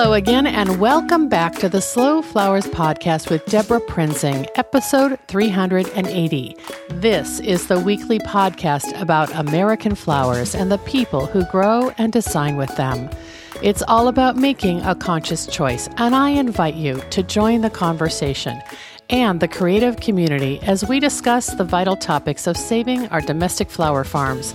Hello again, and welcome back to the Slow Flowers Podcast with Debra Prinzing, episode 380. This is the weekly podcast about American flowers and the people who grow and design with them. It's all about making a conscious choice, and I invite you to join the conversation and the creative community as we discuss the vital topics of saving our domestic flower farms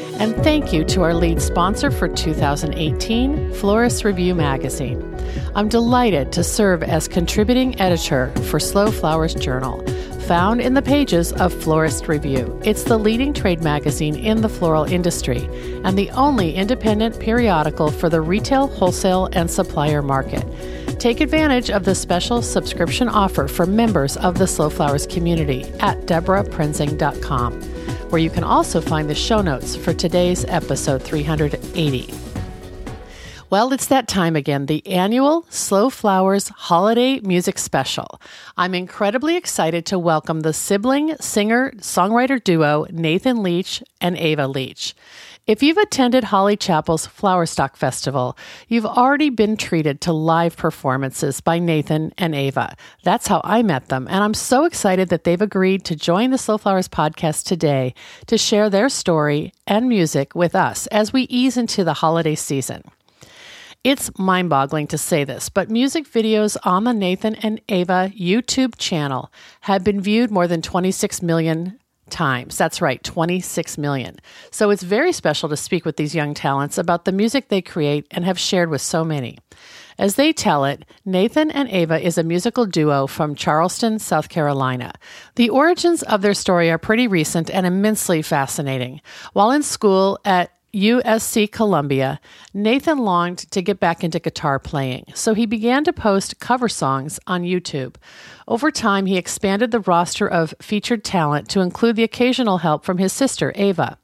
And thank you to our lead sponsor for 2018, Florist Review Magazine. I'm delighted to serve as contributing editor for Slow Flowers Journal, found in the pages of Florist Review. It's the leading trade magazine in the floral industry and the only independent periodical for the retail, wholesale, and supplier market. Take advantage of the special subscription offer for members of the Slow Flowers community at debraprinzing.com, where you can also find the show notes for today's episode 380. Well, it's that time again, the annual Slow Flowers Holiday Music Special. I'm incredibly excited to welcome the sibling singer songwriter duo Nathan Leach and Ava Leach. If you've attended Holly Chapel's Flowerstock Festival, you've already been treated to live performances by Nathan and Ava. That's how I met them, and I'm so excited that they've agreed to join the Slow Flowers podcast today to share their story and music with us as we ease into the holiday season. It's mind boggling to say this, but music videos on the Nathan and Ava YouTube channel have been viewed more than 26 million times. That's right, 26 million. So it's very special to speak with these young talents about the music they create and have shared with so many. As they tell it, Nathan and Ava is a musical duo from Charleston, South Carolina. The origins of their story are pretty recent and immensely fascinating. While in school at USC Columbia, Nathan longed to get back into guitar playing, so he began to post cover songs on YouTube. Over time, he expanded the roster of featured talent to include the occasional help from his sister, Ava.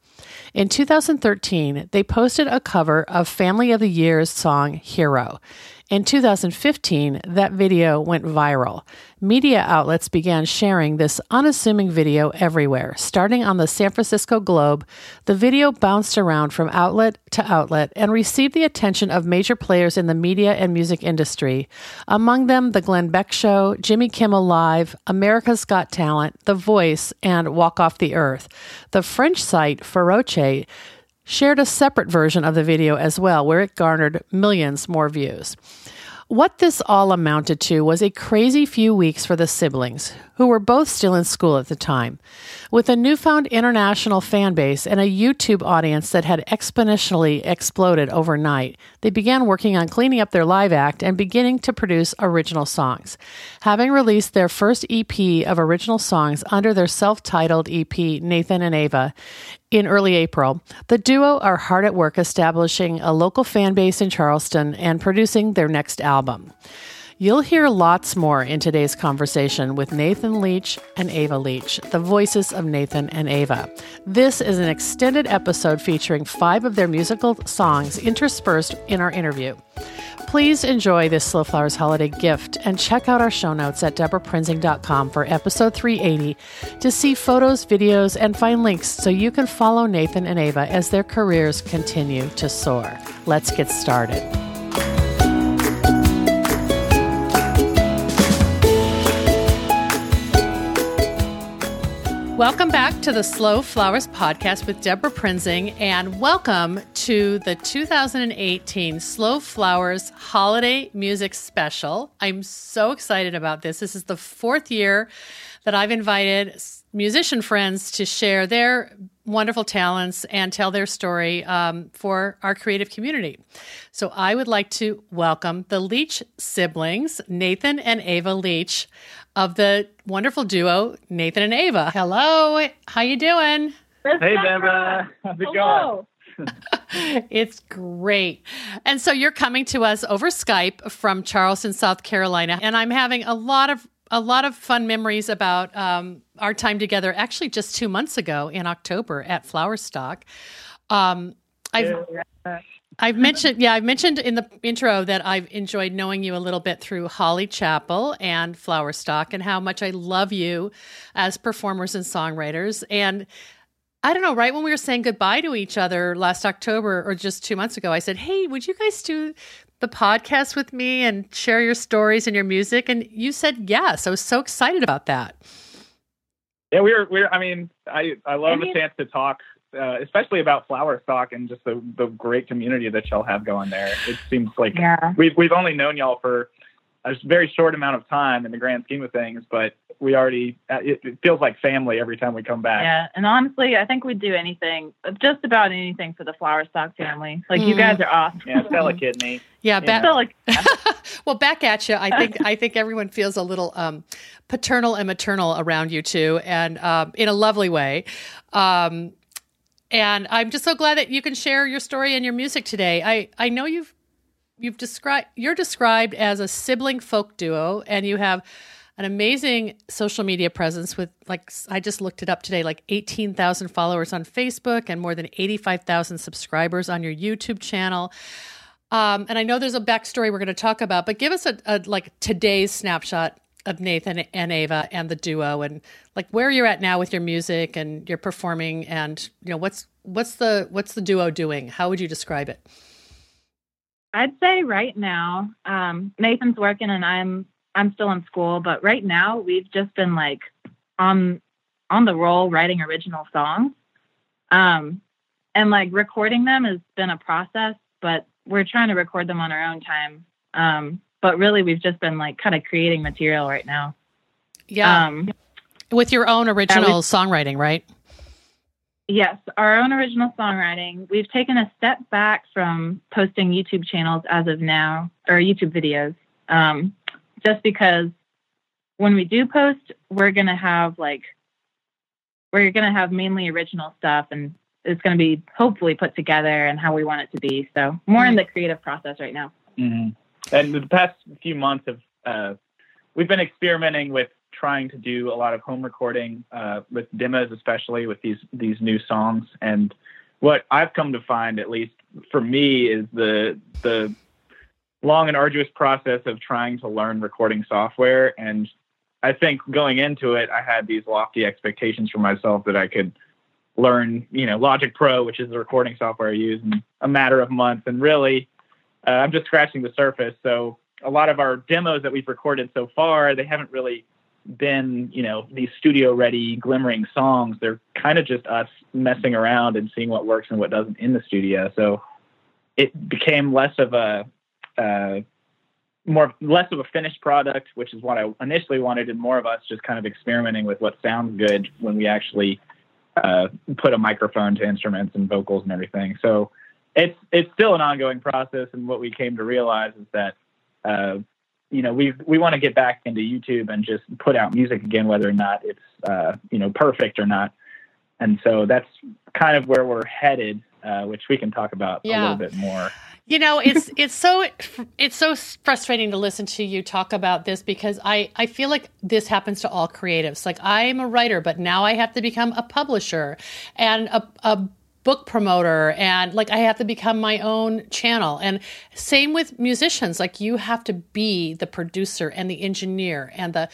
In 2013, they posted a cover of Family of the Year's song Hero. In 2015, that video went viral. Media outlets began sharing this unassuming video everywhere. Starting on the San Francisco Globe, the video bounced around from outlet to outlet and received the attention of major players in the media and music industry, among them The Glenn Beck Show, Jimmy Kimmel Live, America's Got Talent, The Voice, and Walk Off the Earth. The French site Feroce shared a separate version of the video as well, where it garnered millions more views. What this all amounted to was a crazy few weeks for the siblings, who were both still in school at the time. With a newfound international fan base and a YouTube audience that had exponentially exploded overnight, they began working on cleaning up their live act and beginning to produce original songs. Having released their first EP of original songs under their self titled EP, Nathan and Ava, in early April, the duo are hard at work establishing a local fan base in Charleston and producing their next album. You'll hear lots more in today's conversation with Nathan Leach and Ava Leach, the voices of Nathan and Ava. This is an extended episode featuring five of their musical songs interspersed in our interview. Please enjoy this Slow Flowers holiday gift and check out our show notes at debraprinzing.com for episode 380 to see photos, videos, and find links so you can follow Nathan and Ava as their careers continue to soar. Let's get started. Welcome back to the Slow Flowers podcast with Debra Prinzing, and welcome to the 2018 Slow Flowers Holiday Music Special. I'm so excited about this. This is the fourth year that I've invited musician friends to share their wonderful talents and tell their story um, for our creative community. So I would like to welcome the Leach siblings, Nathan and Ava Leach of the wonderful duo Nathan and Ava. Hello, how you doing? Hey, Debra. How's it Hello. going? it's great. And so you're coming to us over Skype from Charleston, South Carolina, and I'm having a lot of a lot of fun memories about um, our time together. Actually, just two months ago in October at Flowerstock. Um, I've I've mentioned, yeah, I've mentioned in the intro that I've enjoyed knowing you a little bit through Holly Chapel and Flowerstock, and how much I love you as performers and songwriters. And I don't know, right when we were saying goodbye to each other last October or just two months ago, I said, Hey, would you guys do the podcast with me and share your stories and your music? And you said yes. I was so excited about that. Yeah, we were, we are I mean, I, I love the chance to talk, uh, especially about Flower Flowerstock and just the, the great community that y'all have going there. It seems like yeah. we've, we've only known y'all for a very short amount of time in the grand scheme of things, but we already uh, it, it, feels like family every time we come back. Yeah, and honestly, I think we'd do anything, just about anything for the Flower Flowerstock family. Like mm. you guys are awesome. Yeah, Stella Kidney. Yeah, back. Yeah. well, back at you. I think I think everyone feels a little um, paternal and maternal around you too, and um, in a lovely way. Um, and I'm just so glad that you can share your story and your music today. I I know you've you've described you're described as a sibling folk duo and you have an amazing social media presence with like I just looked it up today like 18,000 followers on Facebook and more than 85,000 subscribers on your YouTube channel. Um, and I know there's a backstory we're going to talk about, but give us a, a like today's snapshot of Nathan and Ava and the duo and like where you're at now with your music and your performing and you know what's what's the what's the duo doing? How would you describe it? I'd say right now, um, Nathan's working and I'm I'm still in school, but right now we've just been like on on the roll writing original songs. Um, and like recording them has been a process, but we're trying to record them on our own time. Um, but really we've just been like kind of creating material right now. Yeah. Um, with your own original songwriting, right? Yes, our own original songwriting. We've taken a step back from posting YouTube channels as of now, or YouTube videos, um, just because when we do post, we're going to have like, we're going to have mainly original stuff and it's going to be hopefully put together and how we want it to be. So more mm-hmm. in the creative process right now. Mm-hmm. And the past few months have, uh, we've been experimenting with trying to do a lot of home recording uh, with demos, especially with these these new songs. And what I've come to find, at least for me, is the the long and arduous process of trying to learn recording software. And I think going into it, I had these lofty expectations for myself that I could learn, you know, Logic Pro, which is the recording software I use, in a matter of months. And really, uh, I'm just scratching the surface. So a lot of our demos that we've recorded so far, they haven't really been, you know, these studio ready glimmering songs. They're kind of just us messing around and seeing what works and what doesn't in the studio. So it became less of a uh, more less of a finished product, which is what I initially wanted, and more of us just kind of experimenting with what sounds good when we actually uh, put a microphone to instruments and vocals and everything. So it's it's still an ongoing process, and what we came to realize is that uh, you know, we we want to get back into YouTube and just put out music again, whether or not it's uh, you know perfect or not. And so that's kind of where we're headed, uh, which we can talk about yeah. a little bit more. You know, it's it's so it's so frustrating to listen to you talk about this because I I feel like this happens to all creatives. Like I'm a writer, but now I have to become a publisher and a, a book promoter and like I have to become my own channel. And same with musicians, like you have to be the producer and the engineer and the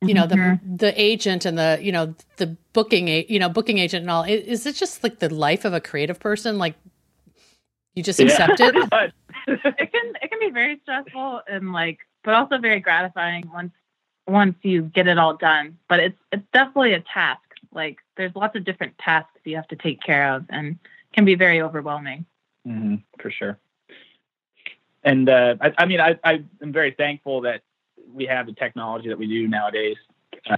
you know mm-hmm. the the agent and the you know the booking you know booking agent and all. Is it just like the life of a creative person? Like you just accept yeah. it? it can it can be very stressful and like but also very gratifying once once you get it all done. But it's it's definitely a task like there's lots of different tasks you have to take care of and can be very overwhelming. Mm-hmm, for sure. And uh, I, I, mean, I, I am very thankful that we have the technology that we do nowadays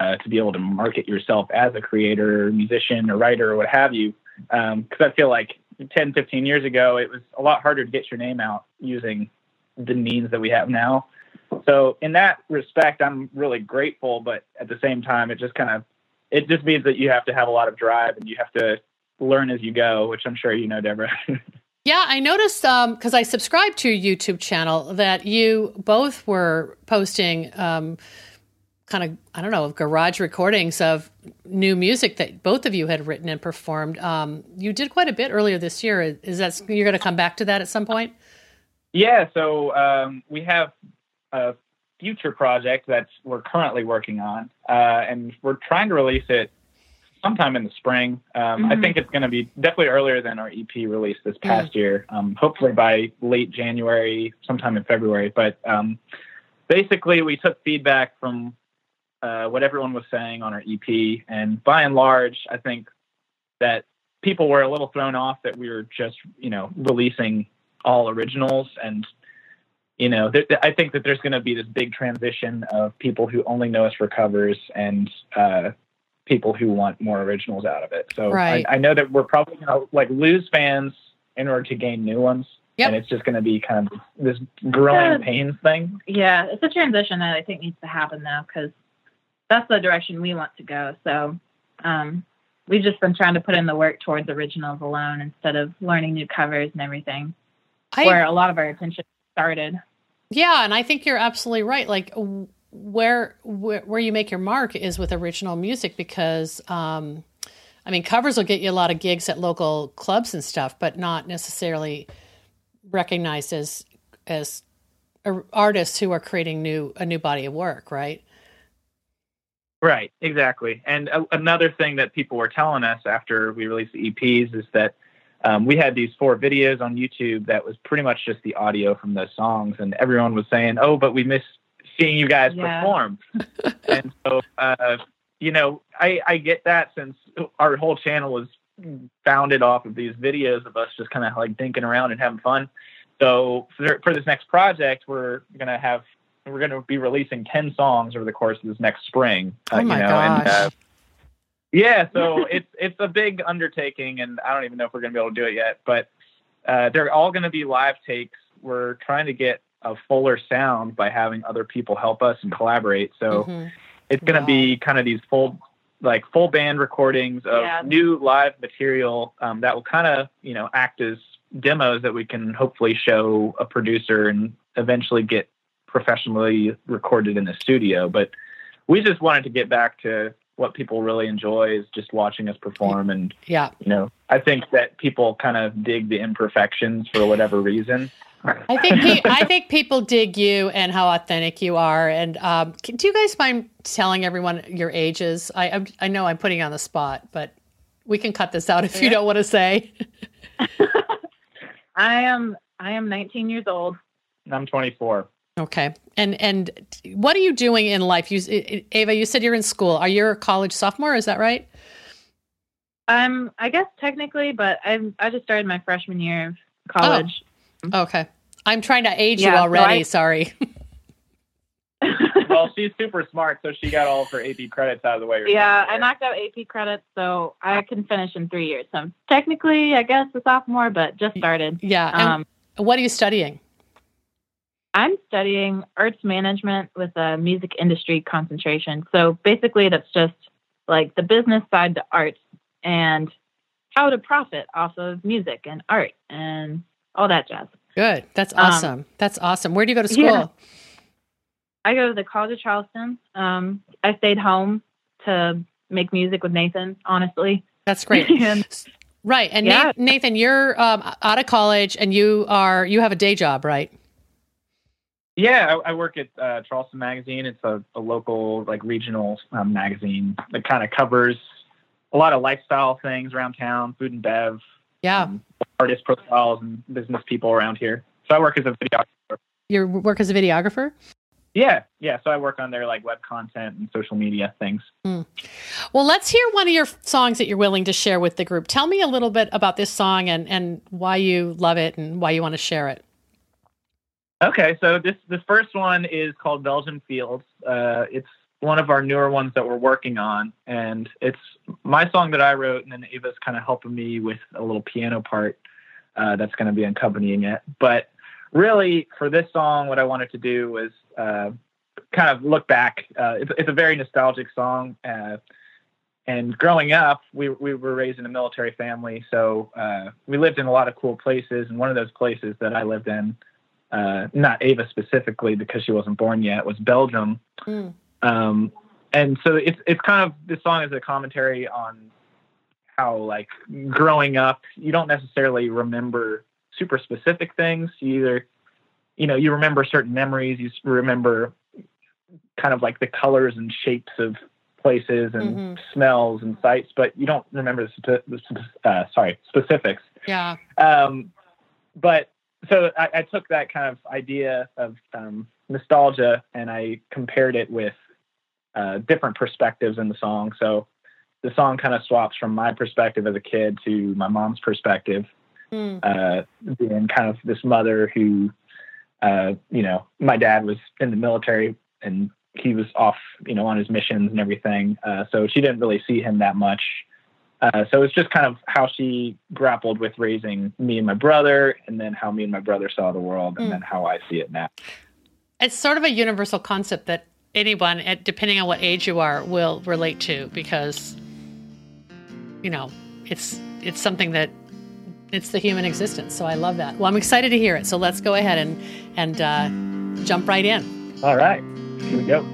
uh, to be able to market yourself as a creator, musician, or writer, or what have you. Because um, I feel like 10, 15 years ago, it was a lot harder to get your name out using the means that we have now. So in that respect, I'm really grateful, but at the same time, it just kind of it just means that you have to have a lot of drive and you have to learn as you go, which I'm sure you know, Debra. yeah, I noticed because um, I subscribed to your YouTube channel that you both were posting um, kind of I don't know garage recordings of new music that both of you had written and performed. Um, you did quite a bit earlier this year. Is that you're going to come back to that at some point? Yeah. So um, we have a future project that we're currently working on, uh, and we're trying to release it sometime in the spring. Um, mm-hmm. I think it's going to be definitely earlier than our EP release this past mm-hmm. year. Um, hopefully by late January, sometime in February. But um, basically, we took feedback from uh, what everyone was saying on our EP, and by and large, I think that people were a little thrown off that we were just, you know, releasing all originals and you know, th- I think that there's going to be this big transition of people who only know us for covers and uh, people who want more originals out of it. So right. I, I, know that we're probably going to like lose fans in order to gain new ones. Yep. And it's just going to be kind of this growing pains thing. Yeah, it's a transition that I think needs to happen though, because that's the direction we want to go. So um, we've just been trying to put in the work towards originals alone instead of learning new covers and everything, I, where a lot of our attention started. Yeah, and I think you're absolutely right. Like where where, where you make your mark is with original music because um, I mean covers will get you a lot of gigs at local clubs and stuff, but not necessarily recognized as as artists who are creating new a new body of work, right? Right, exactly. And a- another thing that people were telling us after we released the EPs is that um, we had these four videos on YouTube that was pretty much just the audio from those songs, and everyone was saying, "Oh, but we miss seeing you guys yeah. perform." and so, uh, you know, I, I get that since our whole channel was founded off of these videos of us just kind of like dinking around and having fun. So for, for this next project, we're gonna have we're gonna be releasing ten songs over the course of this next spring. Uh, oh my you know, gosh. And, uh, yeah, so it's it's a big undertaking, and I don't even know if we're going to be able to do it yet. But uh, they're all going to be live takes. We're trying to get a fuller sound by having other people help us and collaborate. So mm-hmm. it's going to wow. be kind of these full like full band recordings of yeah. new live material um, that will kind of you know act as demos that we can hopefully show a producer and eventually get professionally recorded in the studio. But we just wanted to get back to what people really enjoy is just watching us perform and yeah. you know i think that people kind of dig the imperfections for whatever reason. I think pe- i think people dig you and how authentic you are. And um, can, do you guys mind telling everyone your ages? I I'm, i know i'm putting you on the spot but we can cut this out if yeah. you don't want to say. I am i am 19 years old. I'm 24 Okay. And and what are you doing in life? You Ava, you said you're in school. Are you a college sophomore? Is that right? Um, I guess technically, but I I just started my freshman year of college. Oh. Okay. I'm trying to age yeah, you already. So I, Sorry. well, she's super smart, so she got all of her AP credits out of the way. Yeah, I knocked out AP credits, so I can finish in three years. So technically, I guess a sophomore, but just started. Yeah. Um, what are you studying? I'm studying arts management with a music industry concentration. So basically, that's just like the business side to art and how to profit off of music and art and all that jazz. Good. That's um, awesome. Um, that's awesome. Where do you go to school? Yeah. I go to the College of Charleston. Um, I stayed home to make music with Nathan, honestly. That's great. and, right. And yeah. Nathan, you're um, out of college and you are you have a day job, right? Yeah, I, I work at uh, Charleston Magazine. It's a, a local, like regional um, magazine that kind of covers a lot of lifestyle things around town, food and bev, yeah, um, artist profiles and business people around here. So I work as a videographer. You work as a videographer? Yeah, yeah. So I work on their like web content and social media things. Mm. Well, let's hear one of your songs that you're willing to share with the group. Tell me a little bit about this song and and why you love it and why you want to share it. Okay, so this the first one is called Belgian Fields. Uh, it's one of our newer ones that we're working on, and it's my song that I wrote, and then Ava's kind of helping me with a little piano part uh, that's going to be accompanying it. But really, for this song, what I wanted to do was uh, kind of look back. Uh, it's, it's, a very nostalgic song. Uh, and growing up, we, we were raised in a military family, so uh, we lived in a lot of cool places. And one of those places that I lived in uh, not Ava specifically because she wasn't born yet, was Belgium. Mm. Um, and so it's it's kind of this song is a commentary on how like growing up you don't necessarily remember super specific things you either you know you remember certain memories you remember kind of like the colors and shapes of places and mm-hmm. smells and sights but you don't remember the, the uh, sorry specifics yeah um but so I, I, took that kind of idea of um, nostalgia and I compared it with uh, different perspectives in the song. So the song kind of swaps from my perspective as a kid to my mom's perspective, mm. uh, being kind of this mother who, uh, you know, my dad was in the military and he was off, you know, on his missions and everything. Uh, so she didn't really see him that much. Uh, so it's just kind of how she grappled with raising me and my brother, and then how me and my brother saw the world, and mm. then how I see it now. It's sort of a universal concept that anyone, at, depending on what age you are, will relate to because, you know, it's it's something that it's the human existence. So I love that. Well, I'm excited to hear it. So let's go ahead and and uh, jump right in. All right, here we go.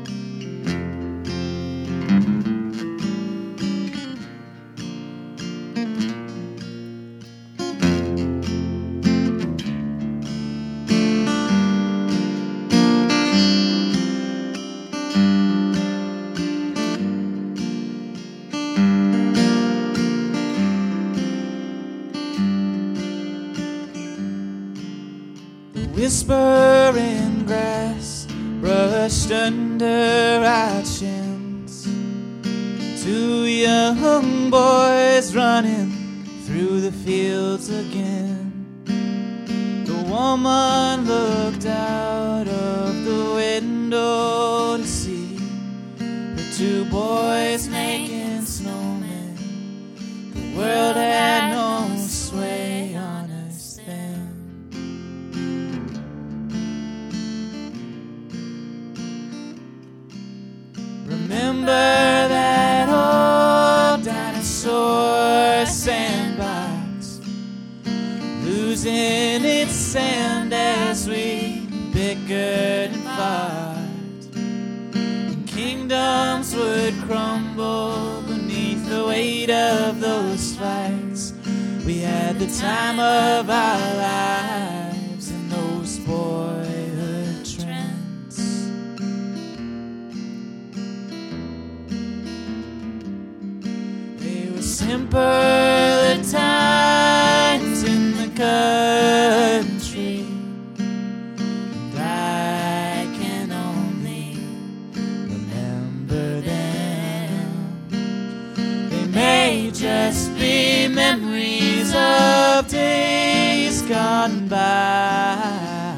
Memories of days gone by.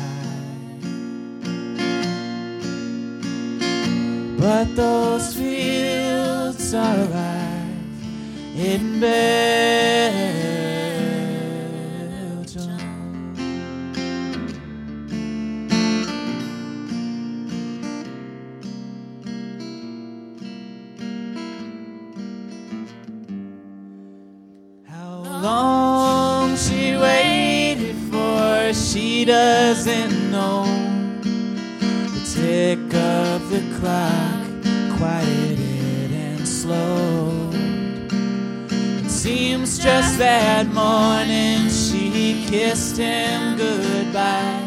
But those fields are alive in Belgium. That morning she kissed him goodbye,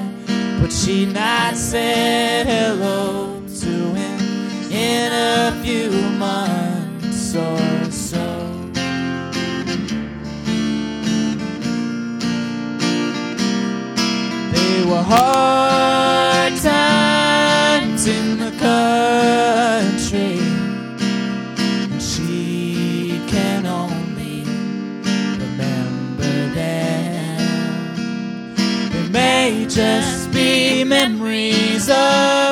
but she not said hello to him in a few months or so. They were hard memories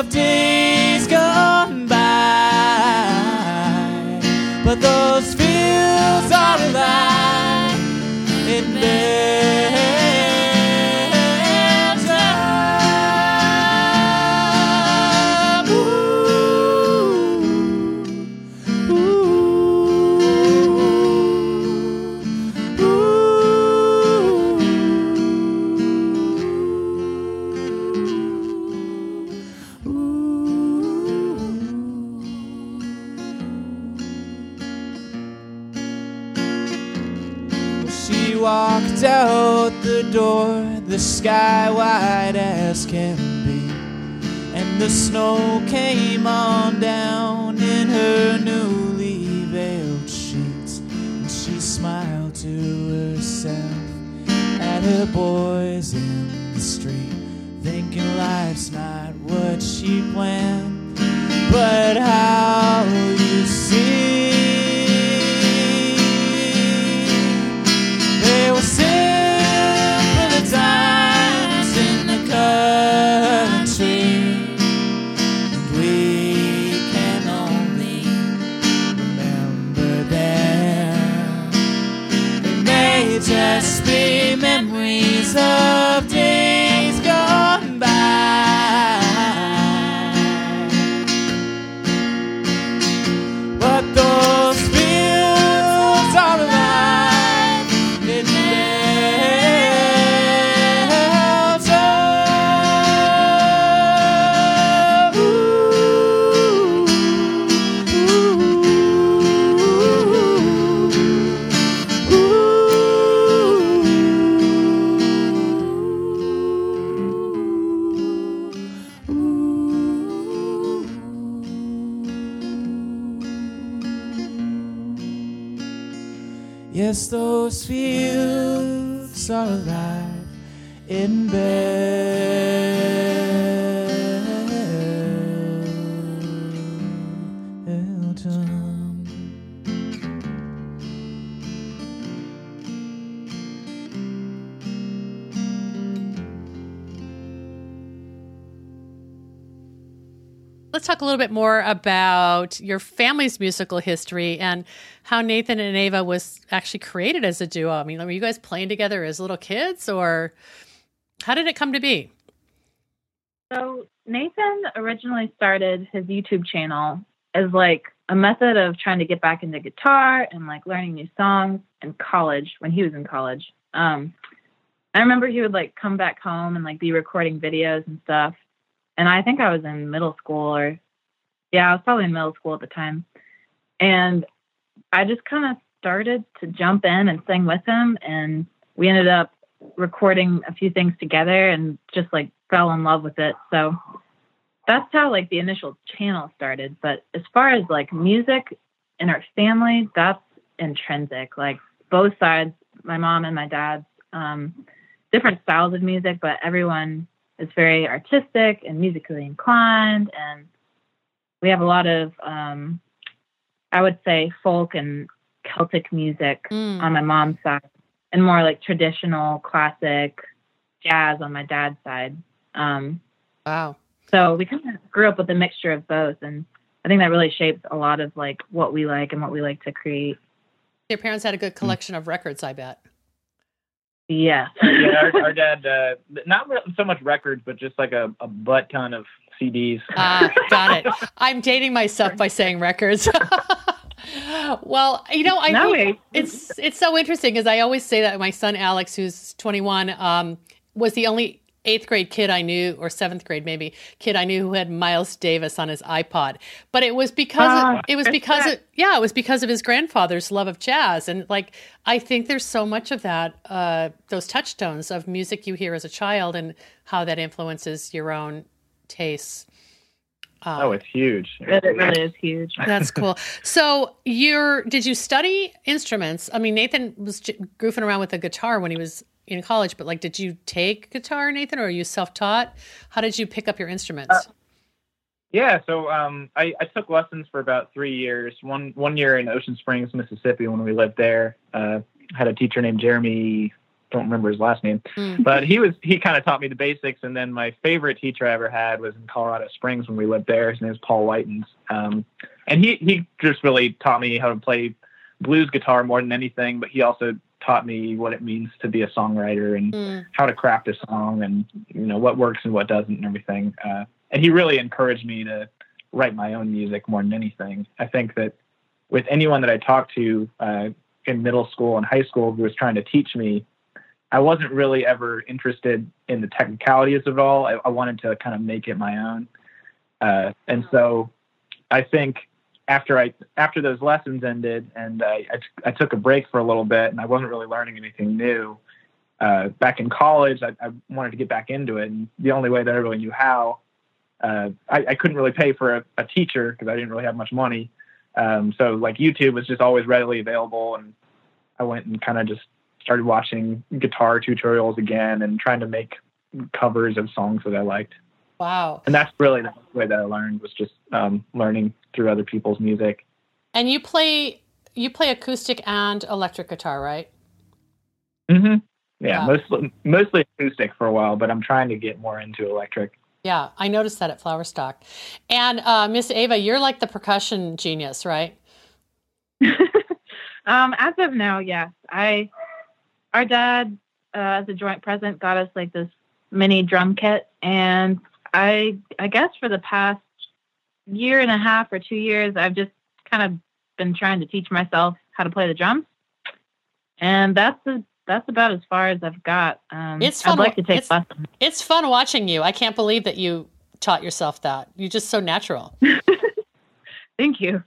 sky wide as can be. And the snow came on down in her newly veiled sheets. And she smiled to herself at her boys in the street, thinking life's not what she planned, but how you a little bit more about your family's musical history and how Nathan and Ava was actually created as a duo. I mean, were you guys playing together as little kids, or how did it come to be? So Nathan originally started his YouTube channel as like a method of trying to get back into guitar and like learning new songs in college when he was in college. Um, I remember he would like come back home and like be recording videos and stuff. And I think I was in middle school or yeah, I was probably in middle school at the time. And I just kind of started to jump in and sing with him and we ended up recording a few things together and just like fell in love with it. So that's how like the initial channel started. But as far as like music in our family, that's intrinsic. Like both sides, my mom and my dad, um, different styles of music, but everyone is very artistic and musically inclined. And we have a lot of, um, I would say, folk and Celtic music Mm. on my mom's side, and more like traditional classic jazz on my dad's side. Um, Wow. so we kind of grew up with a mixture of both, and I think that really shapes a lot of like what we like and what we like to create. Your parents had a good collection of records, I bet. Yeah. yeah, our, our dad, uh, not so much records, but just like a, a butt ton of CDs. Ah, got it. I'm dating myself by saying records. well, you know, I No, think it's it's so interesting because I always say that my son Alex, who's 21, um, was the only eighth grade kid I knew, or seventh grade maybe kid I knew who had Miles Davis on his iPod. But it was because Ah, it was because of, yeah, it was because of his grandfather's love of jazz, and like I think there's so much of that, uh, those touchstones of music you hear as a child, and how that influences your own tastes. Um, Oh, it's huge. It really is huge. that's cool. So, you're did you study instruments? I mean, Nathan was j- goofing around with a guitar when he was in college, but like, did you take guitar, Nathan, or are you self-taught? How did you pick up your instruments? Yeah, so um, I, I took lessons for about three years. One one year in Ocean Springs, Mississippi, when we lived there. Uh, had a teacher named Jeremy. Don't remember his last name, Mm. but he was he kind of taught me the basics. And then my favorite teacher I ever had was in Colorado Springs when we lived there. His name was Paul Whitens, um, and he he just really taught me how to play blues guitar more than anything. But he also taught me what it means to be a songwriter and Mm. how to craft a song and you know what works and what doesn't and everything. Uh, and he really encouraged me to write my own music more than anything. I think that with anyone that I talked to uh, in middle school and high school who was trying to teach me, I wasn't really ever interested in the technicalities of it all. I, I wanted to kind of make it my own. Uh, and so I think after I after those lessons ended and I, I, t- I took a break for a little bit and I wasn't really learning anything new. Uh, back in college, I, I, wanted to get back into it, and the only way that I really knew how, uh, I, I, couldn't really pay for a, a teacher because I didn't really have much money. Um, so like YouTube was just always readily available, and I went and kind of just started watching guitar tutorials again and trying to make covers of songs that I liked. Wow. And that's really the way that I learned was just um, learning through other people's music. And you play you play acoustic and electric guitar, right? Mm-hmm. Yeah, wow. mostly mostly acoustic for a while, but I'm trying to get more into electric. Yeah, I noticed that at Flowerstock. And uh, Miss Ava, you're like the percussion genius, right? um, as of now, yes. I our dad, uh, as a joint present, got us like this mini drum kit, and I I guess for the past year and a half or two years, I've just kind of been trying to teach myself how to play the drums, and that's the that's about as far as I've got. Um, it's fun. I'd like to take it's, lessons. It's fun watching you. I can't believe that you taught yourself that. You're just so natural. Thank you.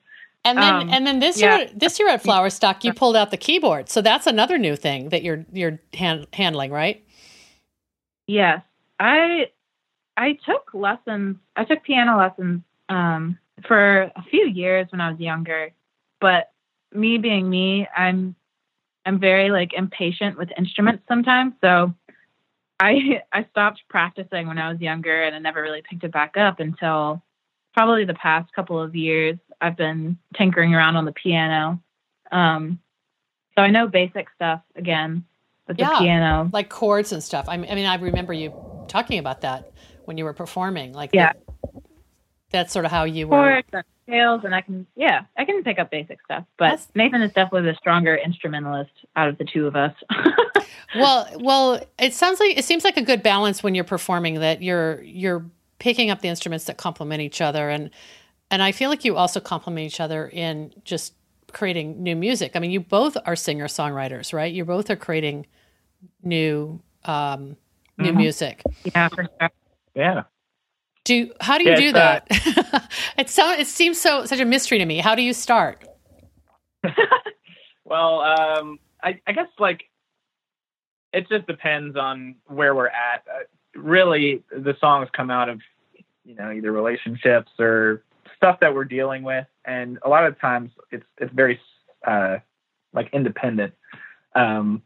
And then, um, and then this yeah. year, this year at Flowerstock, you pulled out the keyboard. So that's another new thing that you're you're hand, handling, right? Yes, I I took lessons. I took piano lessons um, for a few years when I was younger, but me being me, I'm I'm very like impatient with instruments sometimes. So I I stopped practicing when I was younger, and I never really picked it back up until probably the past couple of years. I've been tinkering around on the piano. Um, so I know basic stuff again with yeah, the piano, like chords and stuff. I mean, I remember you talking about that when you were performing. Like, yeah, the, that's sort of how you were. Chords and scales, and I can, yeah, I can pick up basic stuff. But that's, Nathan is definitely the stronger instrumentalist out of the two of us. well, well, it sounds like it seems like a good balance when you're performing that you're you're picking up the instruments that complement each other and and I feel like you also complement each other in just creating new music. I mean, you both are singer songwriters, right? You both are creating new um, new mm-hmm. music. Yeah, for sure. Yeah. Do how do you yeah, do that? Uh, it so it seems so such a mystery to me. How do you start? well, um, I, I, guess like it just depends on where we're at. Uh, really, the songs come out of you know either relationships or stuff that we're dealing with, and a lot of times it's it's very uh, like independent. Um,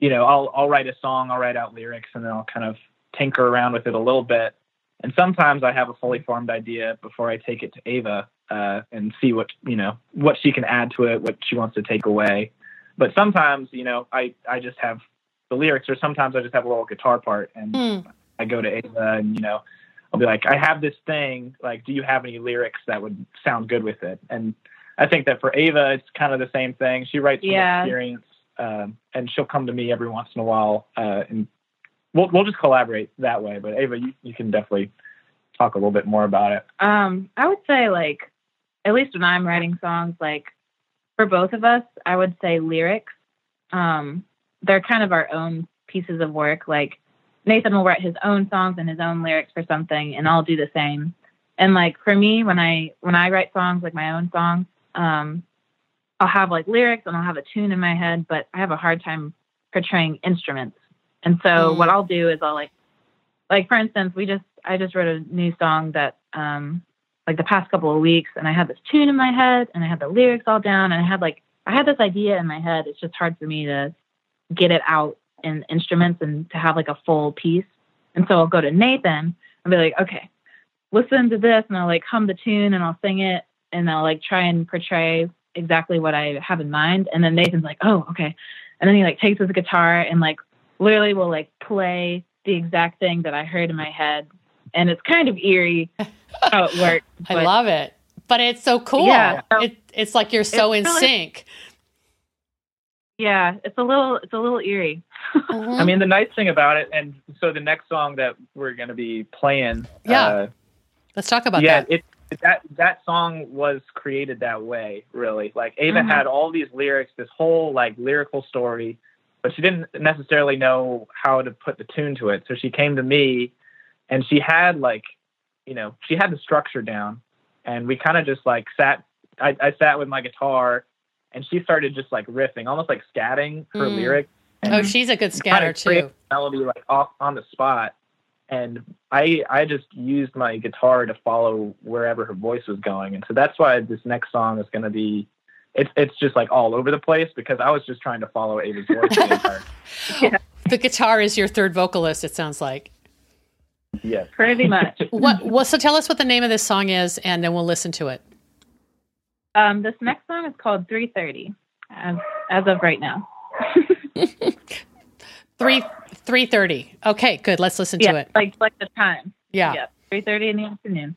you know, I'll I'll write a song, I'll write out lyrics, and then I'll kind of tinker around with it a little bit. And sometimes I have a fully formed idea before I take it to Ava uh, and see what you know what she can add to it, what she wants to take away. But sometimes, you know, I I just have the lyrics, or sometimes I just have a little guitar part, and mm. I go to Ava, and you know, I'll be like, I have this thing. Like, do you have any lyrics that would sound good with it? And I think that for Ava, it's kind of the same thing. She writes yeah. from experience, um, and she'll come to me every once in a while, uh, and we'll we'll just collaborate that way. But Ava, you, you can definitely talk a little bit more about it. Um, I would say like, at least when I'm writing songs, like for both of us, I would say lyrics. Um, they're kind of our own pieces of work. Like Nathan will write his own songs and his own lyrics for something, and I'll do the same. And like for me, when I when I write songs, like my own songs, um, I'll have like lyrics and I'll have a tune in my head, but I have a hard time portraying instruments. And so mm. what I'll do is I'll like, like for instance, we just I just wrote a new song that um, like the past couple of weeks, and I had this tune in my head, and I had the lyrics all down, and I had like I had this idea in my head. It's just hard for me to get it out in instruments and to have like a full piece. And so I'll go to Nathan and be like, okay, listen to this, and I'll like hum the tune and I'll sing it, and I'll like try and portray exactly what I have in mind. And then Nathan's like, oh, okay. And then he like takes his guitar and like literally will like play the exact thing that I heard in my head. And it's kind of eerie how it works. I love it. But it's so cool. Yeah, so it, it's like you're so in really, sync. Yeah, it's a little it's a little eerie. Mm-hmm. I mean, the uh-huh. nice thing about it, and so the next song that we're going to be playing. Yeah. Uh, Let's talk about yeah, that. Yeah, that that song was created that way, really. Like Ava mm-hmm. had all these lyrics, this whole like lyrical story, but she didn't necessarily know how to put the tune to it. So she came to me and she had like, you know, she had the structure down and we kind of just like sat I, I, sat with my guitar and she started just like riffing, almost like scatting her mm. lyrics and oh, she's a good scatter too. Melody like off on the spot, and I I just used my guitar to follow wherever her voice was going, and so that's why this next song is going to be. It's it's just like all over the place because I was just trying to follow Ava's voice. the, yeah. the guitar is your third vocalist. It sounds like. Yes. Pretty much. what, Well, So tell us what the name of this song is, and then we'll listen to it. Um, this next song is called 330 as, as of right now. three three thirty. Okay, good. Let's listen yeah, to it. Like like the time. Yeah. yeah. Three thirty in the afternoon.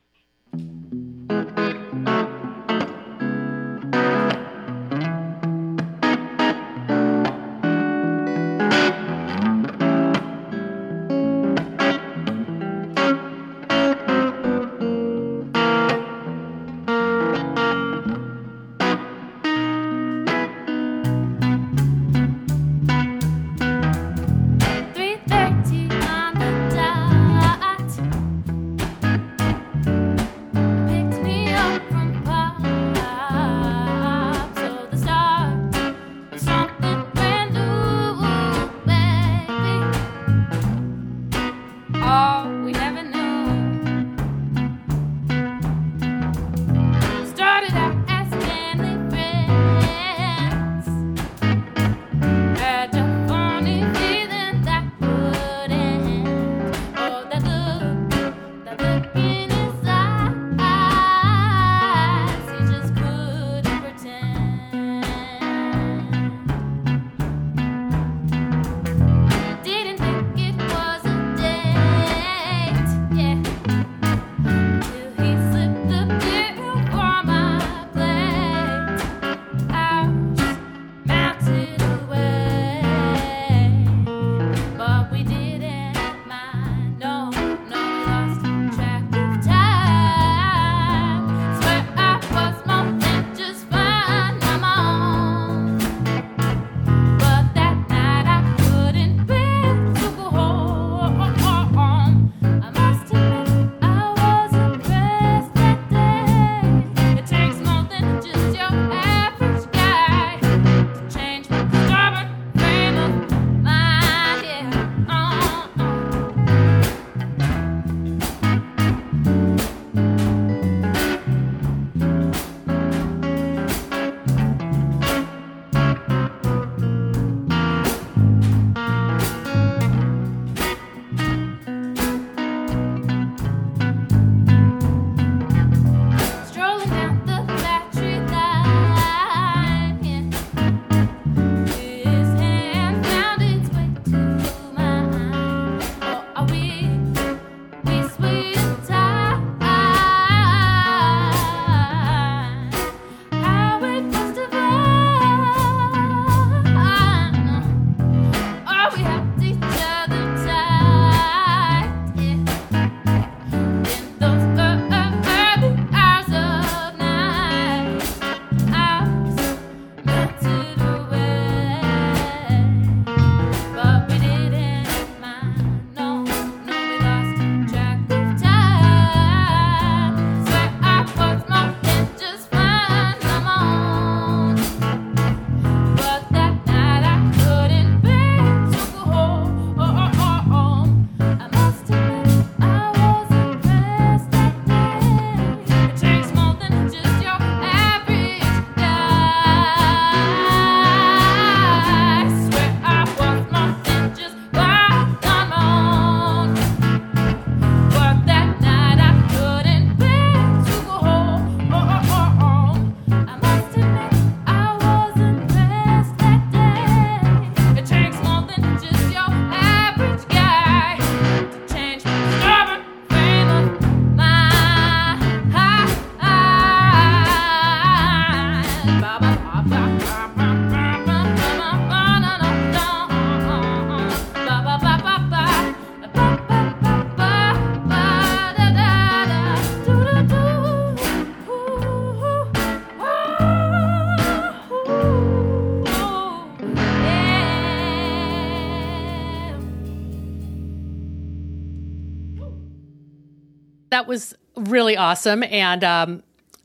that was really awesome. And, um,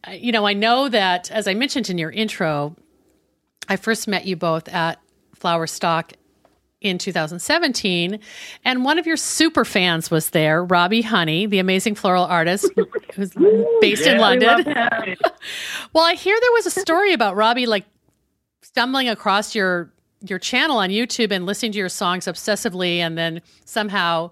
you know, I know that, as I mentioned in your intro, I first met you both at Flowerstock in 2017. And one of your super fans was there, Robbie Honey, the amazing floral artist who's based yeah, in London. We well, I hear there was a story about Robbie like stumbling across your your channel on YouTube and listening to your songs obsessively and then somehow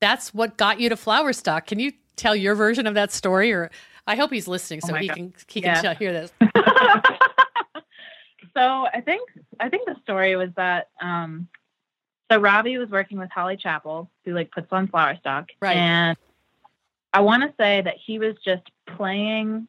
that's what got you to Flowerstock. Can you tell your version of that story? Or I hope he's listening so Oh he God. can he Yeah. can tell, hear this. so I think I think the story was that um, so Robbie was working with Holly Chappell, who like puts on Flowerstock, Right. And I want to say that he was just playing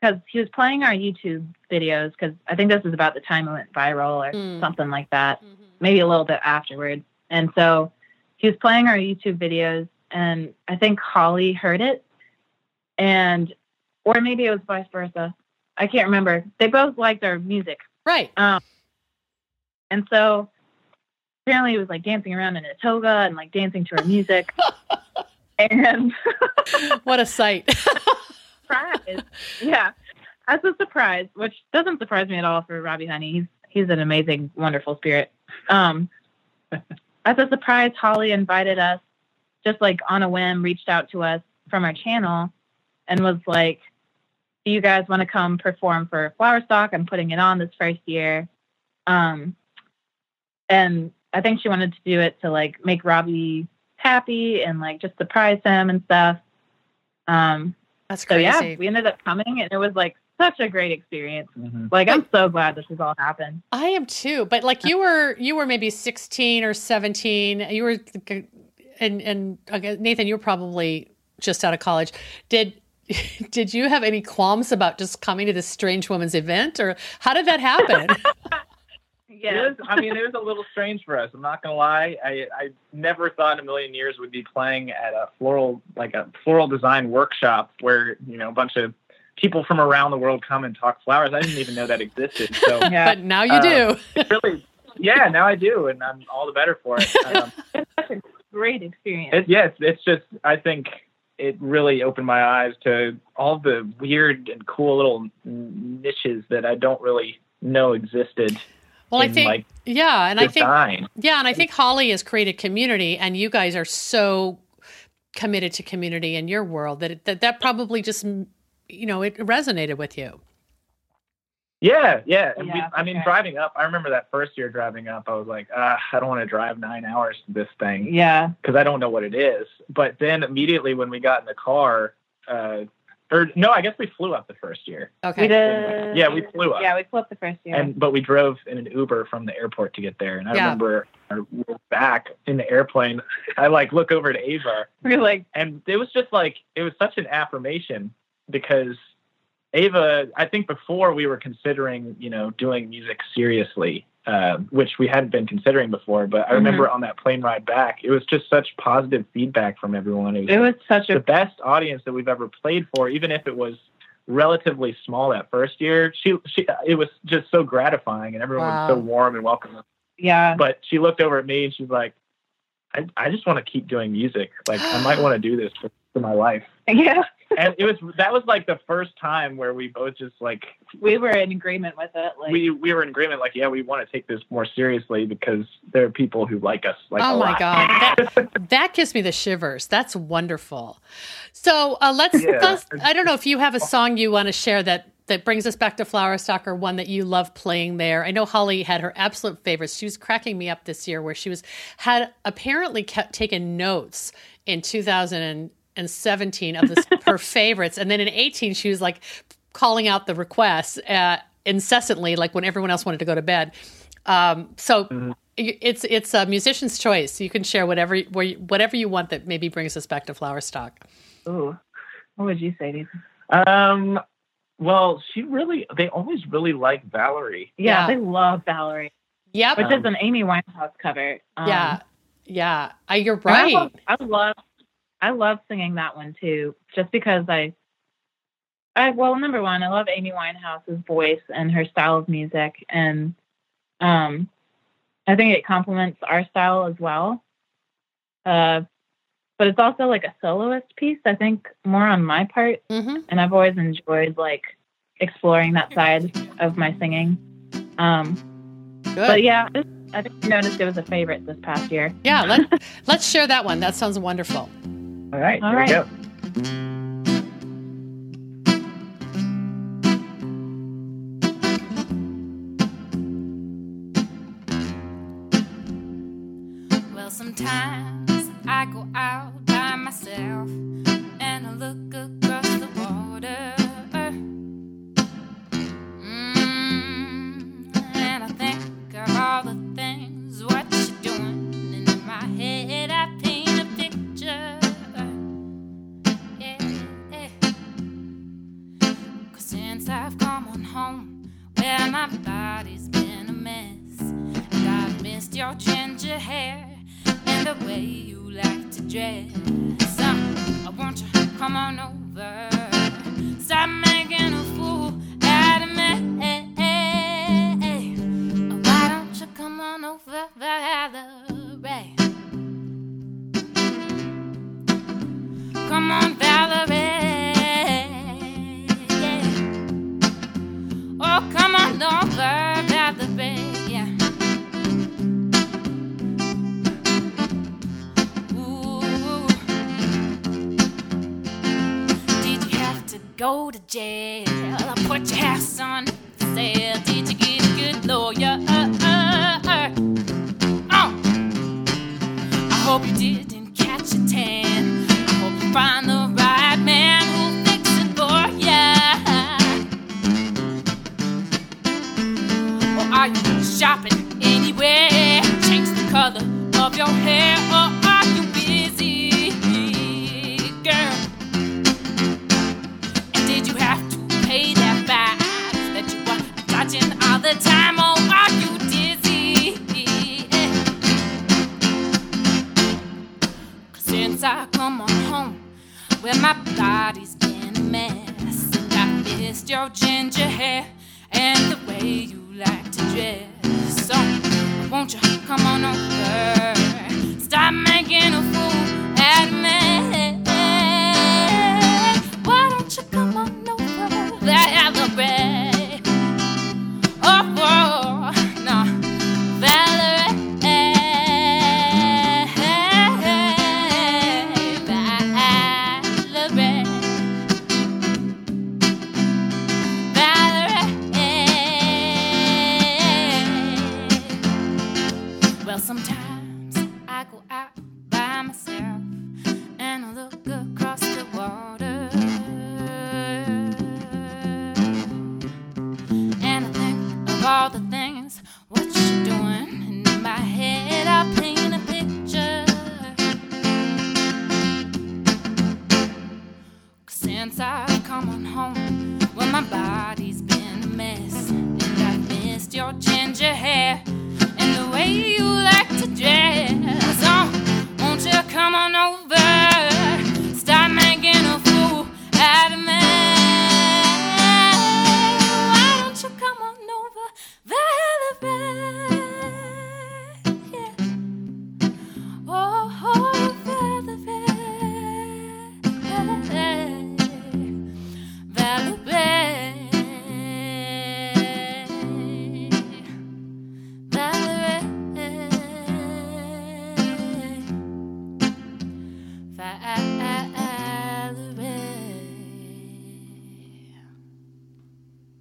because he was playing our YouTube videos because I think this is about the time it went viral or Mm. something like that, maybe a little bit afterwards. And so he was playing our YouTube videos, and I think Holly heard it, and or maybe it was vice versa. I can't remember. They both liked our music, Right. um, and so apparently he was like dancing around in a toga and like dancing to our music. and What a sight. surprise, yeah, as a surprise, which doesn't surprise me at all for Robbie Honey. He's he's an amazing, wonderful spirit. Um, as a surprise, Holly invited us, just like on a whim, reached out to us from our channel, and was like, "Do you guys want to come perform for Flowerstock? I'm putting it on this first year." Um, and I think she wanted to do it to like make Robbie happy and like just surprise him and stuff. Um, That's so yeah, we ended up coming, and it was like such a great experience. Mhm. Like I'm so glad this has all happened. I am too. But like you were, you were maybe sixteen or seventeen. You were, and and Nathan, you were probably just out of college. Did did you have any qualms about just coming to this strange woman's event, or how did that happen? It was, I mean, it was a little strange for us. I'm not gonna lie. I, I never thought in a million years we'd be playing at a floral, like a floral design workshop where you know a bunch of people from around the world come and talk flowers. I didn't even know that existed. So Yeah, but now you Uh, do. it's really, yeah, now I do, and I'm all the better for it. Um, it's such a great experience. it yeah, it's, it's just I think it really opened my eyes to all the weird and cool little niches that I don't really know existed. Well, I think like yeah, and I think. Yeah, and I think Holly has created community, and you guys are so committed to community in your world that it, that that probably just you know it resonated with you. Yeah, yeah. And we, I mean, okay. driving up, I remember that first year driving up, I was like, ah, I don't want to drive nine hours to this thing yeah, because I don't know what it is. But then immediately when we got in the car, uh, or no, I guess we flew up the first year. Okay, we did. Yeah, we flew up. Yeah, we flew up the first year. And but we drove in an Uber from the airport to get there. And I Yeah. remember I was back in the airplane. I like look over to Ava we were like, and it was just like it was such an affirmation because Ava, I think before we were considering, you know, doing music seriously, uh, which we hadn't been considering before. But I remember on that plane ride back, it was just such positive feedback from everyone. It was, it was such the a best audience that we've ever played for, even if it was relatively small that first year. She, she, it was just so gratifying, and everyone was so warm and welcoming. yeah. But she looked over at me and she's like, I, I just want to keep doing music. Like I might want to do this for, for my life. Yeah, And it was that was like the first time where we both just like we were in agreement with it. Like, we we were in agreement. Like yeah, we want to take this more seriously because there are people who like us. Like oh a my lot. god, that, that gives me the shivers. That's wonderful. So uh, let's, Yeah. let's. I don't know if you have a song you want to share that that brings us back to Flowerstock or one that you love playing there. I know Holly had her absolute favorites. She was cracking me up this year where she was had apparently kept taken notes in 2017 of this, her favorites, and then in 18 she was like calling out the requests uh, incessantly, like when everyone else wanted to go to bed. Um, so Mm-hmm. it's it's a musician's choice. You can share whatever where you- whatever you want that maybe brings us back to Flowerstock. ooh, what would you say, Nathan? Um. Well, she really. They always really like Valerie. Yeah. Yeah, they love Valerie, Yep. which Um, is an Amy Winehouse cover. Um, yeah. Yeah. Uh, you're and I right. love, I love, I love singing that one too, just because I, I well, number one, I love Amy Winehouse's voice and her style of music, and um, I think it complements our style as well. Uh, but it's also like a soloist piece. I think more on my part, hmm and I've always enjoyed like exploring that side of my singing. Um, Good. but yeah, I think I noticed it was a favorite this past year. Yeah, let, let's share that one. That sounds wonderful. All right, All here right. we go. Come on, Valerie. Yeah. Oh, come on over, Valerie. Yeah. Ooh. Did you have to go to jail?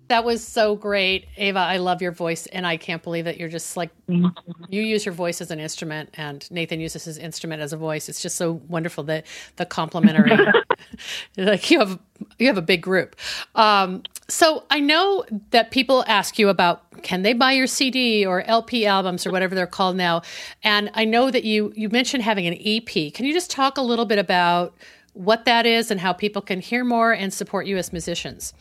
That was so great, Ava. I love your voice, and I can't believe that you're just like you use your voice as an instrument, and Nathan uses his instrument as a voice. It's just so wonderful that the complementary, like you have you have a big group. Um, so I know that people ask you about can they buy your CD or LP albums or whatever they're called now, and I know that you you mentioned having an EP. Can you just talk a little bit about what that is and how people can hear more and support you as musicians?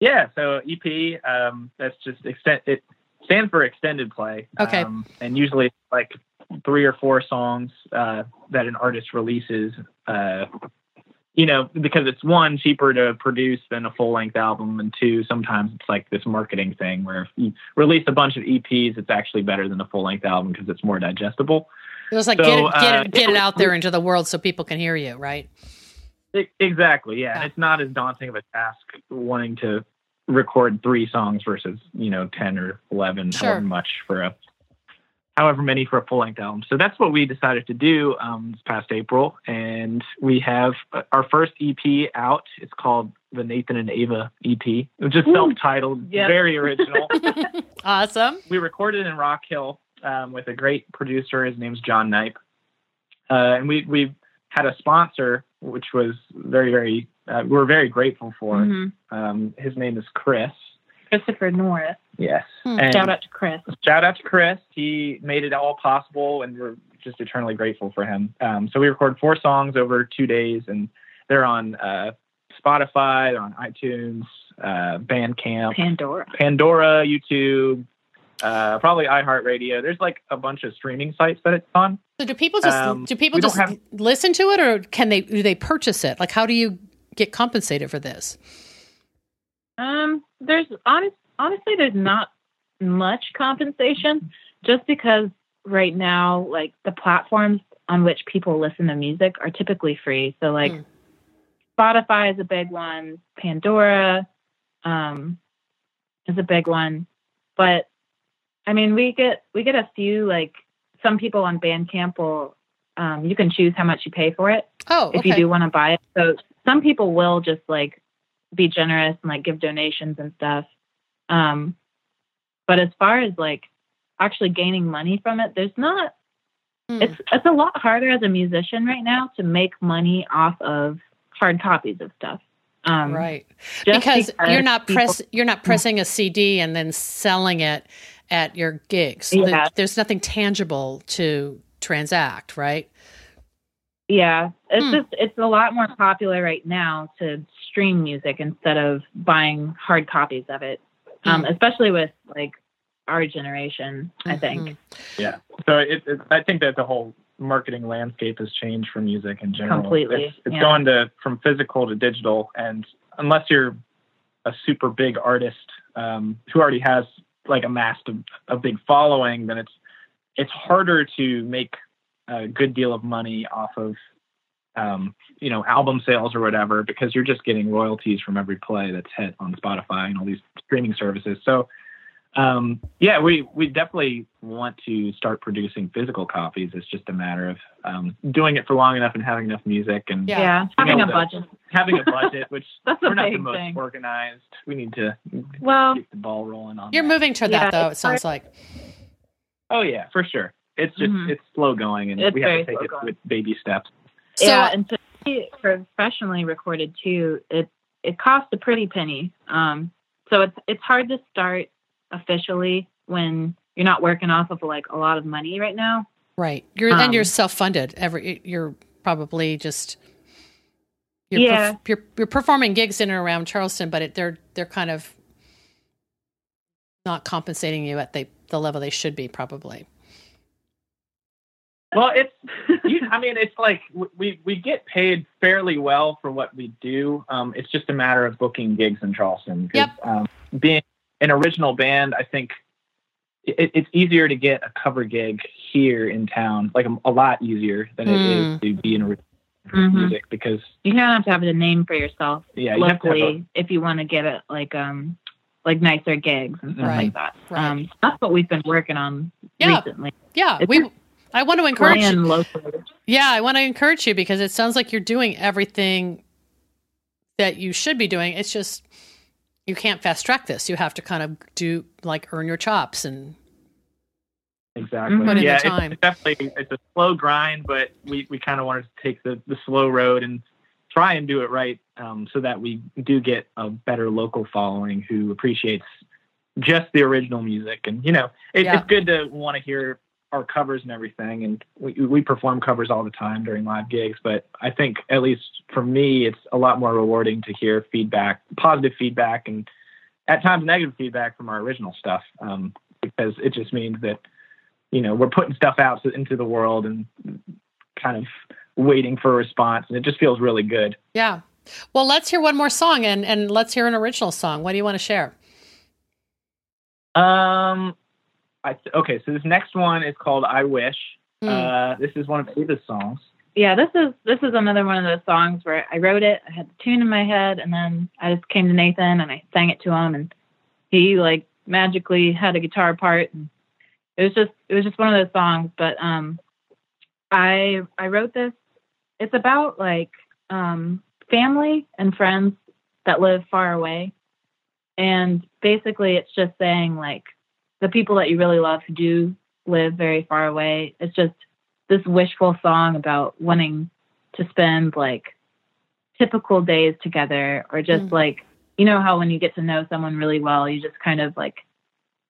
Yeah, so EP, um, that's just extent. It stands for extended play. Okay. Um, and usually like three or four songs uh, that an artist releases. Uh, you know, because it's one cheaper to produce than a full length album, and two, sometimes it's like this marketing thing where if you release a bunch of EPs, it's actually better than a full length album because it's more digestible. It was like So, get it, get uh, it, get it out there into the world so people can hear you, right? Exactly. Yeah. Yeah. And it's not as daunting of a task wanting to record three songs versus, you know, 10 or 11, Sure. however much for a, however many for a full length album. So that's what we decided to do um, this past April. And we have uh, our first EP out. It's called the Nathan and Ava EP. It's just self titled, very original. Awesome. we recorded in Rock Hill um, with a great producer. His name's John Knipe, uh, and we we had a sponsor, which was very very uh, we're very grateful for. Mhm. Um, his name is Chris. Christopher Norris. Yes, and Shout out to Chris. shout out to Chris. He made it all possible, and we're just eternally grateful for him. Um, so we recorded four songs over two days, and they're on uh, Spotify, they're on iTunes, uh, Bandcamp, Pandora. Pandora, YouTube, uh, probably iHeartRadio. There's like a bunch of streaming sites that it's on. So do people just Um, do people just have- listen to it, or can they do they purchase it? Like, how do you get compensated for this? Um, there's honest, honestly, there's not much compensation just because right now, like the platforms on which people listen to music are typically free. So like Hmm. Spotify is a big one, Pandora, um, is a big one, but I mean, we get we get a few like some people on Bandcamp will um, you can choose how much you pay for it Oh, if okay. you do want to buy it. So some people will just like be generous and like give donations and stuff. Um, but as far as like actually gaining money from it, there's not. Hmm. It's it's a lot harder as a musician right now to make money off of hard copies of stuff. Um, right just because you're not people- press you're not pressing a CD and then selling it at your gigs. Yeah. There- There's nothing tangible to transact, right? Yeah, it's Hmm. just it's a lot more popular right now to stream music instead of buying hard copies of it. Um, Hmm. especially with like our generation, I think. Yeah, So it, it, I think that the whole marketing landscape has changed for music in general. Completely, It's, it's yeah. going to from physical to digital, and unless you're a super big artist um, who already has like amassed a, a big following, then it's it's harder to make a good deal of money off of um, you know album sales or whatever because you're just getting royalties from every play that's hit on Spotify and all these streaming services. So um, yeah, we we definitely want to start producing physical copies. It's just a matter of um, doing it for long enough and having enough music and Yeah. Yeah, having a that- budget. having a budget, which That's a we're not the most thing. organized. We need to Well, get the ball rolling on. You're that. moving to Yeah, that though. It it's sounds like. Oh yeah, for sure. It's just Mhm. it's slow going, and It's we have to take it going. with baby steps. So yeah, and to be professionally recorded too, it it costs a pretty penny. Um, so it's it's hard to start officially when you're not working off of like a lot of money right now. right, you're and you're Um, self funded. Every you're probably just. You're, Yeah. perf- you're you're performing gigs in and around Charleston, but it, they're they're kind of not compensating you at the the level they should be, probably. Well, it's you, I mean, it's like we we get paid fairly well for what we do. Um, it's just a matter of booking gigs in Charleston. Yep. Um, being an original band, I think it, it's easier to get a cover gig here in town, like a, a lot easier than it Mm. is to be in original Mhm. music because You kind of have to have a name for yourself yeah, you have to have a- if you want to get it like um like nicer gigs and stuff Right. like that. Right. Um, that's what we've been working on Yeah. recently. Yeah, It's we. I want to encourage. You. locally. Yeah, I want to encourage you because it sounds like you're doing everything that you should be doing. It's just you can't fast track this. You have to kind of do like earn your chops and Exactly. Put in the yeah, time. It's, definitely it's a slow grind, but we, we kind of wanted to take the, the slow road and try and do it right, um, so that we do get a better local following who appreciates just the original music. And you know, it, Yeah. it's good to want to hear our covers and everything. And we we perform covers all the time during live gigs, but I think at least for me, it's a lot more rewarding to hear feedback, positive feedback, and at times negative feedback from our original stuff, um, because it just means that you know we're putting stuff out into the world and kind of waiting for a response and it just feels really good yeah. Well, let's hear one more song and and let's hear an original song. What do you want to share? um I, okay so this next one is called i wish Mm. Uh, this is one of Ava's songs. Yeah, this is this is another one of those songs where I wrote it, I had the tune in my head, and then I just came to Nathan and I sang it to him, and he like magically had a guitar part, and it was just it was just one of those songs. But um, I I wrote this. It's about like um, family and friends that live far away, and basically it's just saying like the people that you really love who do live very far away. It's just this wishful song about wanting to spend like typical days together or just Mm. like you know how when you get to know someone really well you just kind of like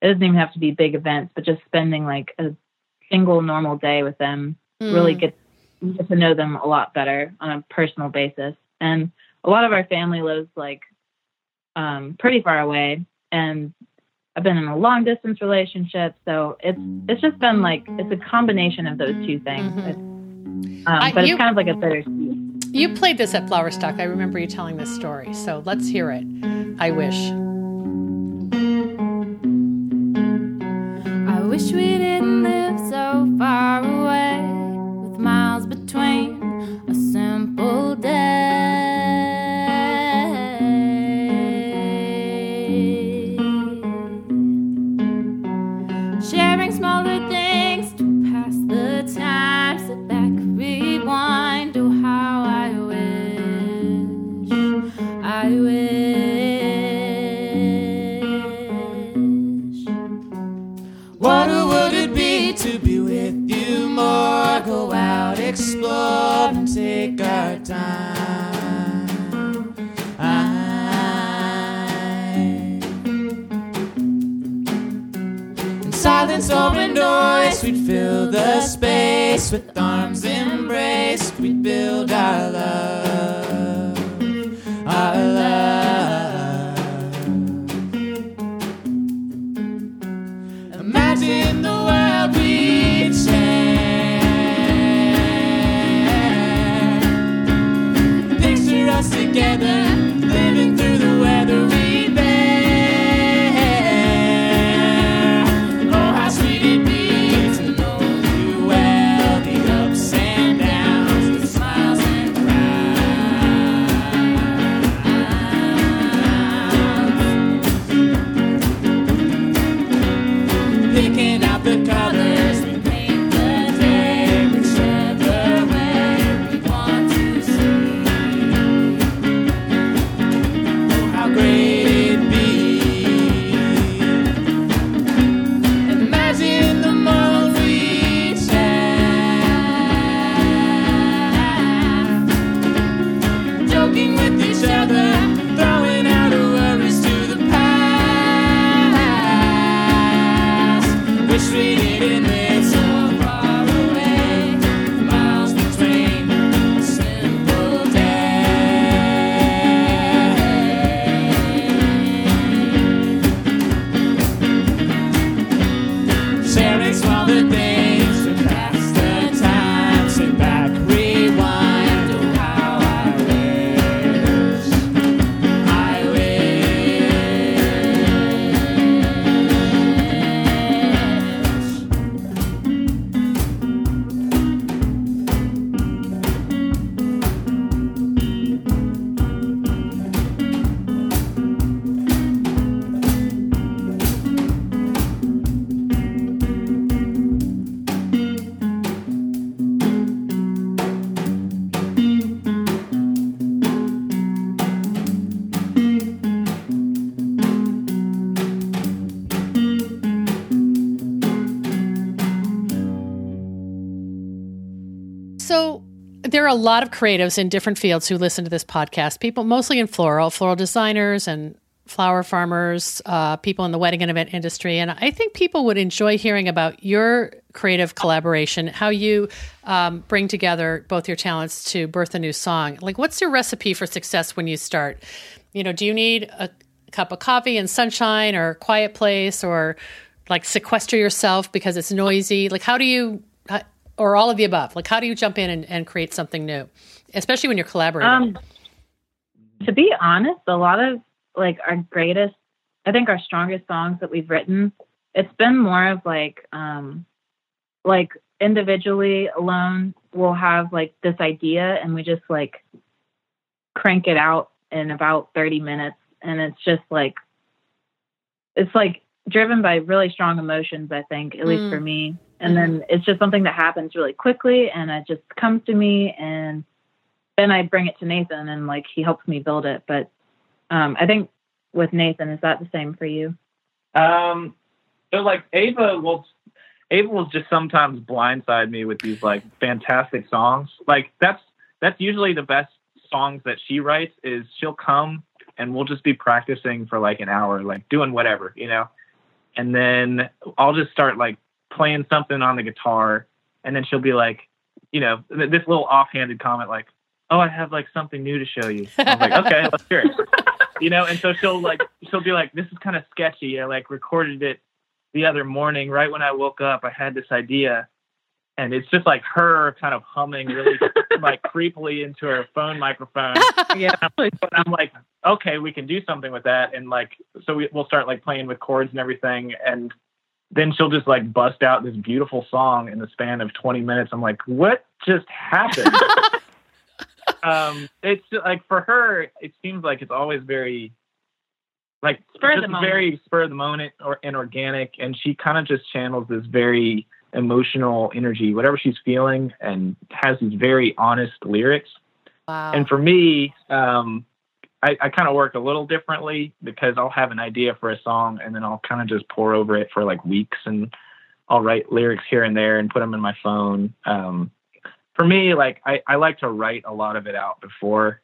it doesn't even have to be big events but just spending like a single normal day with them really gets get get to know them a lot better on a personal basis and a lot of our family lives like um pretty far away and I've been in a long distance relationship so it's it's just been like it's a combination of those two things Mhm. It's, um, I- but you- it's kind of like a bittersweet You played this at Flowerstock. I remember you telling this story. So let's hear it. I wish. I wish. What would it be to be with you more? Go out, explore, and take our time. I- In silence or in noise, we'd fill the space So there are a lot of creatives in different fields who listen to this podcast. People mostly in floral, floral designers and flower farmers, uh, people in the wedding and event industry. And I think people would enjoy hearing about your creative collaboration, how you um, bring together both your talents to birth a new song. Like, what's your recipe for success when you start? You know, do you need a cup of coffee and sunshine or a quiet place or like sequester yourself because it's noisy? Like, how do you, or all of the above? Like, how do you jump in and, and create something new, especially when you're collaborating? Um, to be honest, a lot of like our greatest, I think our strongest songs that we've written, it's been more of like um, like individually alone we'll have like this idea and we just like crank it out in about 30 minutes and it's just like it's like driven by really strong emotions i think at least Mm. for me and then it's just something that happens really quickly and it just comes to me and then i bring it to nathan and like he helps me build it but um i think with nathan is that the same for you Um, so like Ava will, Ava will just sometimes blindside me with these like fantastic songs. Like that's that's usually the best songs that she writes. Is she'll come and we'll just be practicing for like an hour, like doing whatever, you know, and then I'll just start like playing something on the guitar, and then she'll be like, you know, th- this little offhanded comment like, "Oh, I have like something new to show you." I'm like, "Okay, let's hear it." you know, and so she'll like she'll be like, "This is kind of sketchy." I like recorded it the other morning, right when I woke up. I had this idea, and it's just like her kind of humming really like creepily into her phone microphone. yeah And I'm like, okay, we can do something with that, and like, so we, we'll start like playing with chords and everything, and then she'll just like bust out this beautiful song in the span of 20 minutes. I'm like, what just happened? um, it's like for her, it seems like it's always very like Spur just the moment. very spur of the moment or and organic, and she kind of just channels this very emotional energy, whatever she's feeling, and has these very honest lyrics. wow. And for me, um, I, I kind of work a little differently because I'll have an idea for a song and then I'll kind of just pour over it for like weeks and I'll write lyrics here and there and put them in my phone. Um, for me, like I, I like to write a lot of it out before.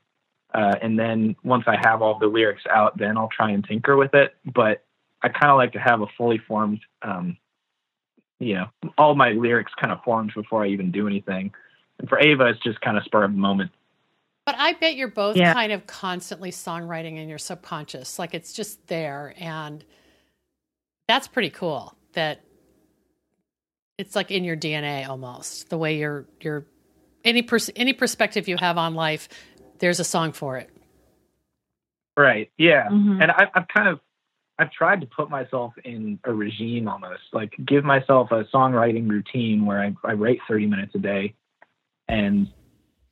Uh, and then once I have all the lyrics out, then I'll try and tinker with it. But I kind of like to have a fully formed, um, you know, all my lyrics kind of formed before I even do anything. And for Ava, it's just kind of spur of the moment. But I bet you're both Yeah. kind of constantly songwriting in your subconscious. Like it's just there. And that's pretty cool that it's like in your DNA almost. The way you're, you're, any, pers- any perspective you have on life, there's a song for it. Right. Yeah. Mhm. And I, I've kind of, I've tried to put myself in a regime almost, like give myself a songwriting routine where I, I write 30 minutes a day. And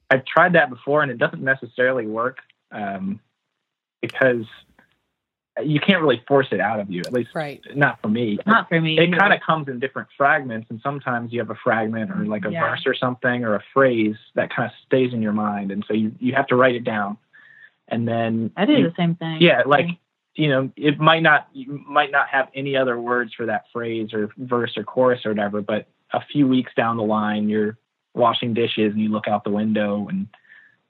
I've tried that before and it doesn't necessarily work um, because you can't really force it out of you, at least Right. not for me. not for me It either. kind of comes in different fragments, and sometimes you have a fragment or like a Yeah. verse or something or a phrase that kind of stays in your mind, and so you you have to write it down, and then i do you- the same thing yeah, like you know, it might not you might not have any other words for that phrase or verse or chorus or whatever, but a few weeks down the line, you're washing dishes and you look out the window and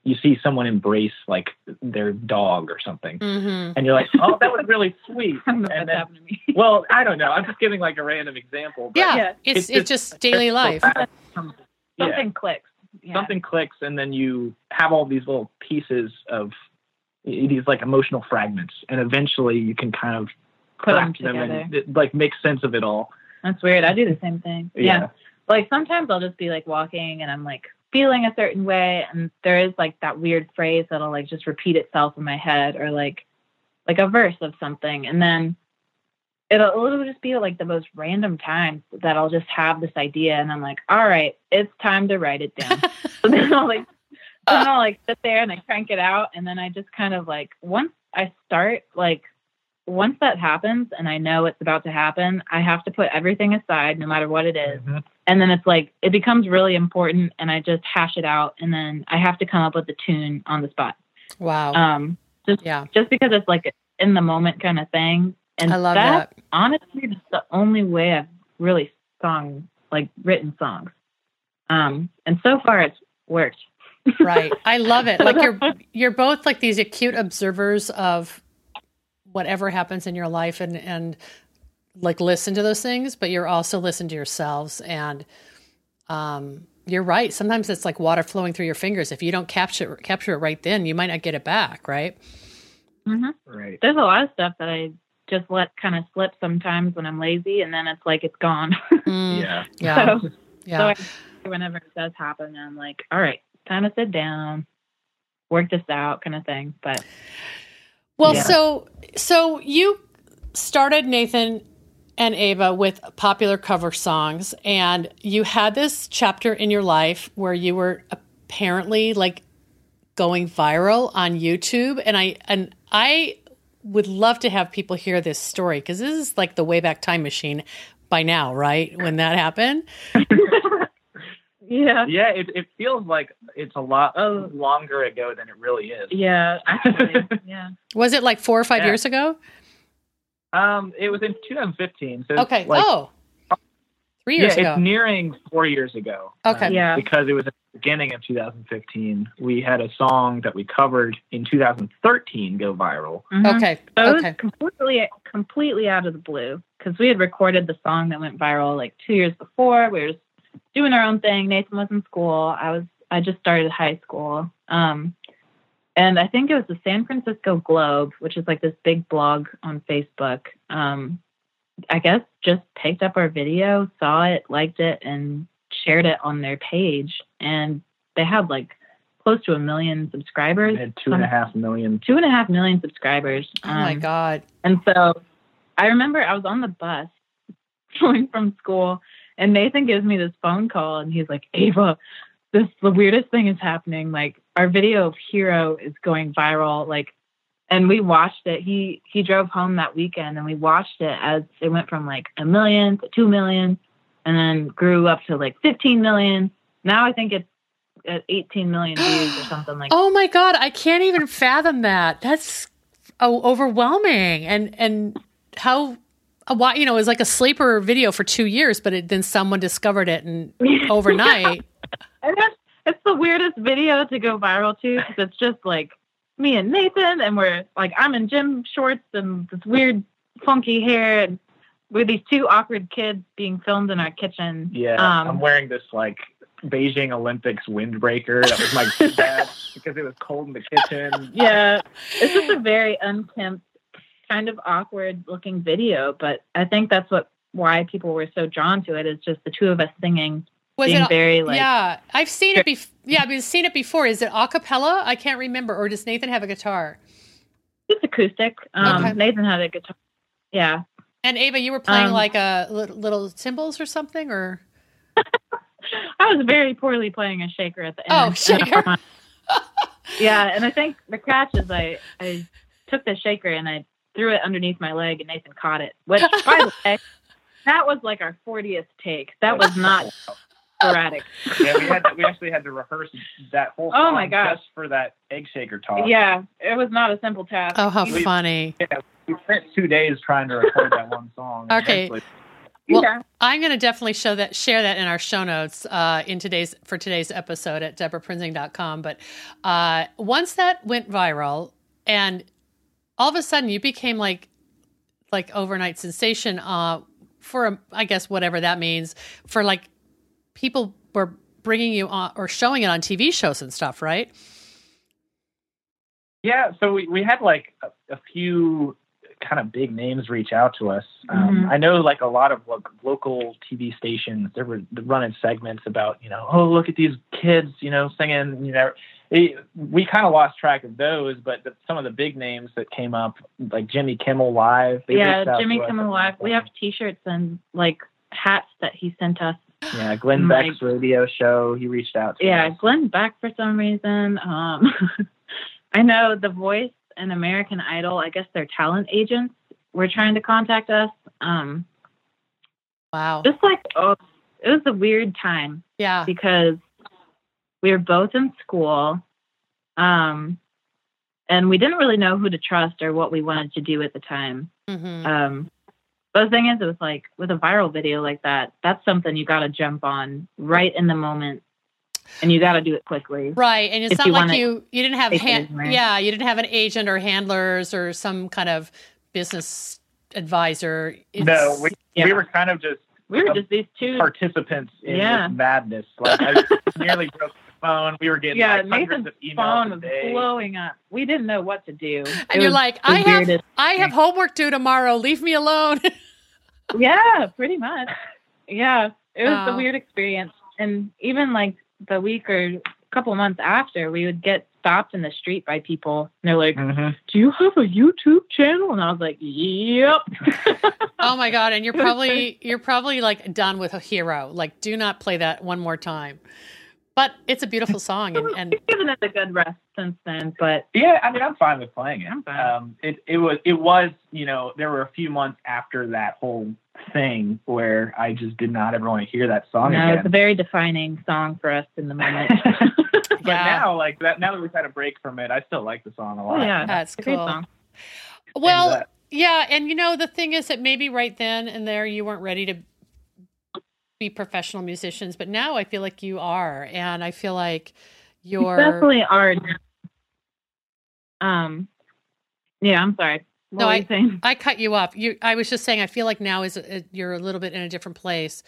you see someone embrace like their dog or something, Mm-hmm. and you're like, oh, that was really sweet. I don't know if And then- to me well, I don't know. I'm just giving like a random example. But Yeah. Yeah. It's, It's it's, just- just daily life. Yeah. something clicks yeah. something clicks and then you have all these little pieces of these like emotional fragments and eventually you can kind of Put 'em crack them together. and like make sense of it all That's weird. I do the same thing. yeah, Yeah. Like sometimes I'll just be like walking and I'm like feeling a certain way and there is like that weird phrase that'll like just repeat itself in my head or like like a verse of something and then it'll it'll just be like the most random times that I'll just have this idea and I'm like, all right, it's time to write it down. so then I'll like then uh. I'll like sit there and I crank it out and then I just kind of like once I start like once that happens and I know it's about to happen, I have to put everything aside no matter what it is. Mhm. And then it's like it becomes really important and I just hash it out and then I have to come up with the tune on the spot. Wow. Um just yeah. just because it's like in the moment kind of thing. And I love that's that. honestly just the only way I've really sung like written songs. Um and so far it's worked. right i love it like you're you're both like these acute observers of whatever happens in your life and and like listen to those things but you're also listen to yourselves. And um you're right. Sometimes it's like water flowing through your fingers. If you don't capture capture it right then you might not get it back right? Hmm right. There's a lot of stuff that I just let kind of slip sometimes when I'm lazy and then it's like it's gone. Mm, yeah. Yeah. So, yeah. so I, whenever it does happen, I'm like, all right, time to sit down, work this out, kind of thing. But Well, Yeah. so so you started Nathan and Ava with popular cover songs, and you had this chapter in your life where you were apparently like going viral on YouTube, and I and I would love to have people hear this story because this is like the Wayback Time Machine by now, right? When that happened. Yeah. Yeah, it, it feels like it's a lot longer ago than it really is. Yeah. Actually, yeah. Was it like four or five Yeah. years ago? Um, it was in 2015. So Okay. like, oh, three yeah, years it's ago. neering four years ago. Okay. um, Yeah. Because it was at the beginning of 2015. We had a song that we covered in 2013 go viral. Mhm. Okay. So it Okay. was completely, completely out of the blue because we had recorded the song that went viral like two years before. We were just doing our own thing. Nathan was in school. I was, I just started high school. Um, and I think it was the San Francisco Globe, which is like this big blog on Facebook. Um, I guess just picked up our video, saw it, liked it, and shared it on their page. And they had like close to a million subscribers. We had two and a half million. Two and a half million subscribers. Oh my Um, God. and so I remember I was on the bus going from school, and Nathan gives me this phone call, and he's like, Ava, this the weirdest thing is happening. Like our video of Hero is going viral. Like, and we watched it. He he drove home that weekend, and we watched it as it went from like a million to two million, and then grew up to like 15 million. Now I think it's at 18 million views or something like. Oh my God. I can't even fathom that. That's oh, overwhelming. And, and how, why, you know, it was like a sleeper video for two years, but it, then someone discovered it and overnight. And it's, it's the weirdest video to go viral to because it's just like me and Nathan, and we're like, I'm in gym shorts and this weird, funky hair, and we're these two awkward kids being filmed in our kitchen. Yeah, Um, I'm wearing this like Beijing Olympics windbreaker that was my dad because it was cold in the kitchen. Yeah, it's just a very unkempt, kind of awkward looking video, but I think that's what why people were so drawn to it is just the two of us singing, Was being it? very like. yeah, I've seen it. Bef- yeah, I've seen it before. Is it a cappella? I can't remember. Or does Nathan have a guitar? It's acoustic. Um, Okay. Nathan had a guitar. Yeah. And Ava, you were playing Um, like a little, little cymbals or something, or I was very poorly playing a shaker at the Oh, end. shaker. yeah, and I think the catch is I I took the shaker and I threw it underneath my leg and Nathan caught it. Which by the way, that was like our 40th take. That was not sporadic. Yeah, we had to, we actually had to rehearse that whole Oh my gosh. just for that egg shaker talk. Yeah, it was not a simple task. oh, how We- funny! Yeah, we spent two days trying to record that one song. Okay. eventually- Well, yeah. I'm going to definitely show that, share that in our show notes uh, in today's for today's episode at debraprinzing.com. But uh, once that went viral, and all of a sudden you became like like overnight sensation uh, for a, I guess whatever that means for like people were bringing you on or showing it on TV shows and stuff, right? Yeah, so we, we had like a, a few kind of big names reach out to us. Um, Mhm. I know like a lot of like, local TV stations, they were running segments about, you know, oh, look at these kids, you know, singing, you know. It, we kind of lost track of those, but the, some of the big names that came up, like Jimmy Kimmel Live. they Yeah, Jimmy Kimmel Live. We have. T-shirts and like hats that he sent us. Yeah, Glenn My- Beck's radio show. He reached out to Yeah, us. Glenn Beck for some reason. Um, I know The Voice and American Idol. I guess they're talent agents were trying to contact us. Um, Wow. just like oh, it was a weird time Yeah. because we were both in school, um, and we didn't really know who to trust or what we wanted to do at the time. hmm Um, but the thing is, it was like with a viral video like that, that's something you got to jump on right in the moment, and you got to do it quickly. Right, and it's if not you like you you didn't have hand, yeah you didn't have an agent or handlers or some kind of business advisor. It's- No, we, Yeah. we were kind of just We were just these two. participants in Yeah. this madness. Like I nearly broke the phone. We were getting Yeah, like hundreds Nathan's of emails phone a was blowing up. We didn't know what to do. It and you're like, I have weirdest I have homework due tomorrow. Leave me alone. Yeah, pretty much. Yeah, it was Wow. a weird experience. And even like the week or couple months after, we would get stopped in the street by people. And they're like, Mhm. "Do you have a YouTube channel?" And I was like, "Yep." Oh my god! And you're probably you're probably like done with a hero. Like, do not play that one more time. But it's a beautiful song, and, and We've given it a good rest since then, but Yeah, I mean, I'm fine with playing it. I'm fine. Um, it it was it was you know there were a few months after that whole thing where I just did not ever want to hear that song no, it's a very defining song for us in the moment. but Yeah. now, like that, now that we've had a break from it, I still like the song a oh lot. yeah, That's it's cool. song. well, And, uh, yeah. And you know, the thing is that maybe right then and there you weren't ready to be professional musicians, but now I feel like you are, and I feel like You you're definitely are. Um, yeah, I'm sorry. What No, were I- saying? I cut you off. You, I was just saying, I feel like now is a, you're a little bit in a different place,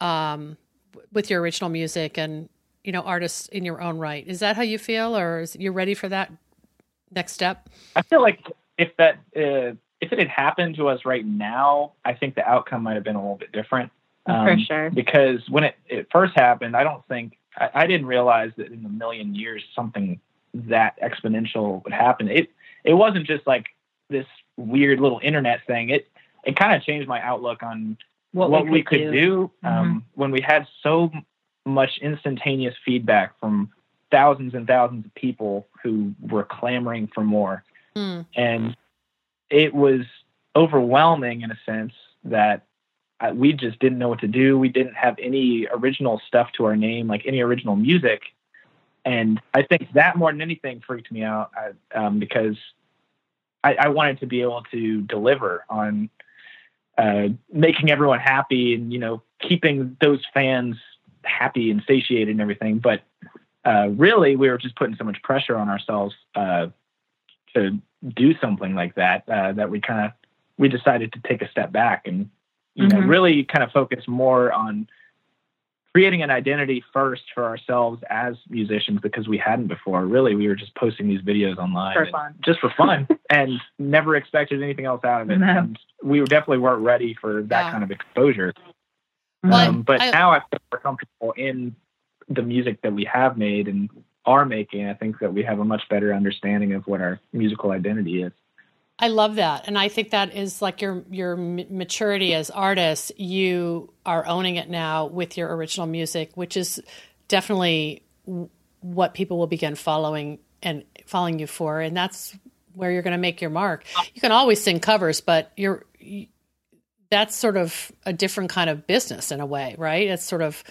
um, w- with your original music and you know artists in your own right. Is that how you feel, or is you ready for that next step? I feel like if that uh, if it had happened to us right now, I think the outcome might have been a little bit different. For Um, sure. because when it, it first happened, I don't think I, I didn't realize that in a million years something that exponential would happen. It it wasn't just like this weird little internet thing. It it kind of changed my outlook on what, we, could, do, um, when we had so much instantaneous feedback from thousands and thousands of people who were clamoring for more Hmm. and it was overwhelming in a sense that uh, we just didn't know what to do. We didn't have any original stuff to our name, like any original music, and I think that more than anything freaked me out I, um, because I, I wanted to be able to deliver on uh, making everyone happy and you know keeping those fans happy and satiated and everything, but. Uh, really, we were just putting so much pressure on ourselves uh, to do something like that uh, that we kind of we decided to take a step back and you know Mhm. really kind of focus more on creating an identity first for ourselves as musicians because we hadn't before really we were just posting these videos online For fun. just for fun and never expected anything else out of it No. and we definitely weren't ready for that Yeah. kind of exposure Well, um, but I- now I feel more comfortable in the music that we have made and are making. I think that we have a much better understanding of what our musical identity is. I love that, and I think that is like your your maturity as artists. You are owning it now with your original music, which is definitely what people will begin following and following you for, and that's where you're going to make your mark. You can always sing covers, but you're you, that's sort of a different kind of business in a way, right? It's sort of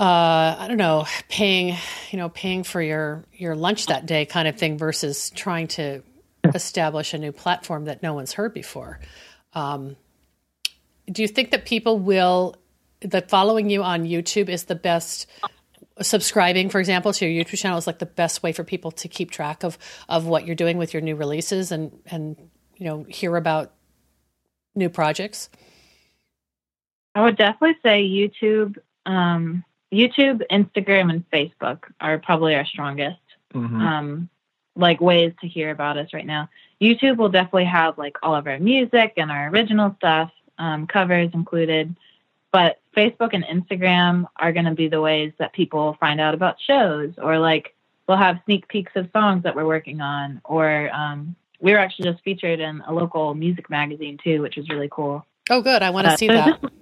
uh, I don't know, paying, you know, paying for your your lunch that day kind of thing versus trying to establish a new platform that no one's heard before. Um, do you think that people will that following you on YouTube is the best? Subscribing, for example, to your YouTube channel is like the best way for people to keep track of of what you're doing with your new releases and and you know hear about new projects. I would definitely say YouTube, um, YouTube, Instagram, and Facebook are probably our strongest. Mm-hmm. um, like ways to hear about us right now. YouTube will definitely have like all of our music and our original stuff, um, covers included. But Facebook and Instagram are going to be the ways that people find out about shows or like we'll have sneak peeks of songs that we're working on. Or um, we were actually just featured in a local music magazine too, which is really cool. Oh, good! I want to Uh, see so that. just-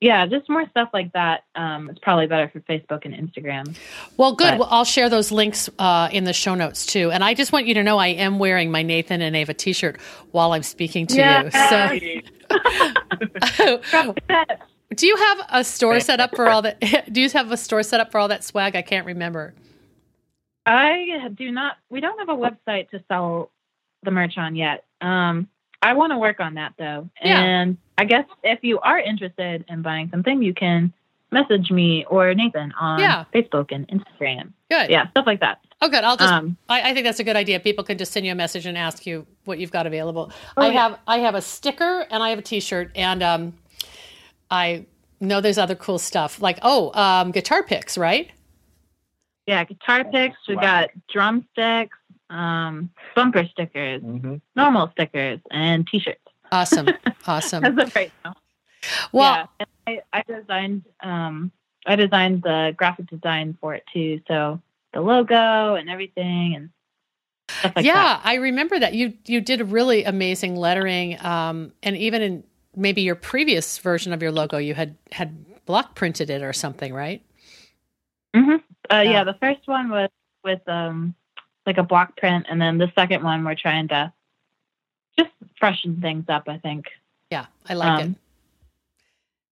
yeah, just more stuff like that. Um, it's probably better for Facebook and Instagram. Well, good. But- well, I'll share those links uh, in the show notes too. And I just want you to know I am wearing my Nathan and Ava T-shirt while I'm speaking to you. So, do you have a store set up for all that? Do you have a store set up for all that swag? I can't remember. I do not. We don't have a website to sell the merch on yet. Um, I want to work on that though, Yeah. and I guess if you are interested in buying something, you can message me or Nathan on Yeah. Facebook and Instagram. Good. Yeah, stuff like that. Oh, good. I'll just. Um, I, I think that's a good idea. People can just send you a message and ask you what you've got available. Oh, I yeah. have. I have a sticker and I have a T-shirt and um, I know there's other cool stuff like oh um, guitar picks, right? yeah, guitar picks. We Wow. got drumsticks, um, bumper stickers, Mm-hmm. normal stickers, and T-shirts. Awesome. awesome. As of right now. Well, yeah, and I, I designed um, I designed the graphic design for it too. So the logo and everything and stuff like yeah, that. I remember that you you did a really amazing lettering, um, and even in maybe your previous version of your logo, you had had block printed it or something, right? Mm-hmm. Uh, Yeah. yeah, the first one was with um like a block print, and then the second one we're trying to just freshen things up. I think. Yeah, I like it. Um,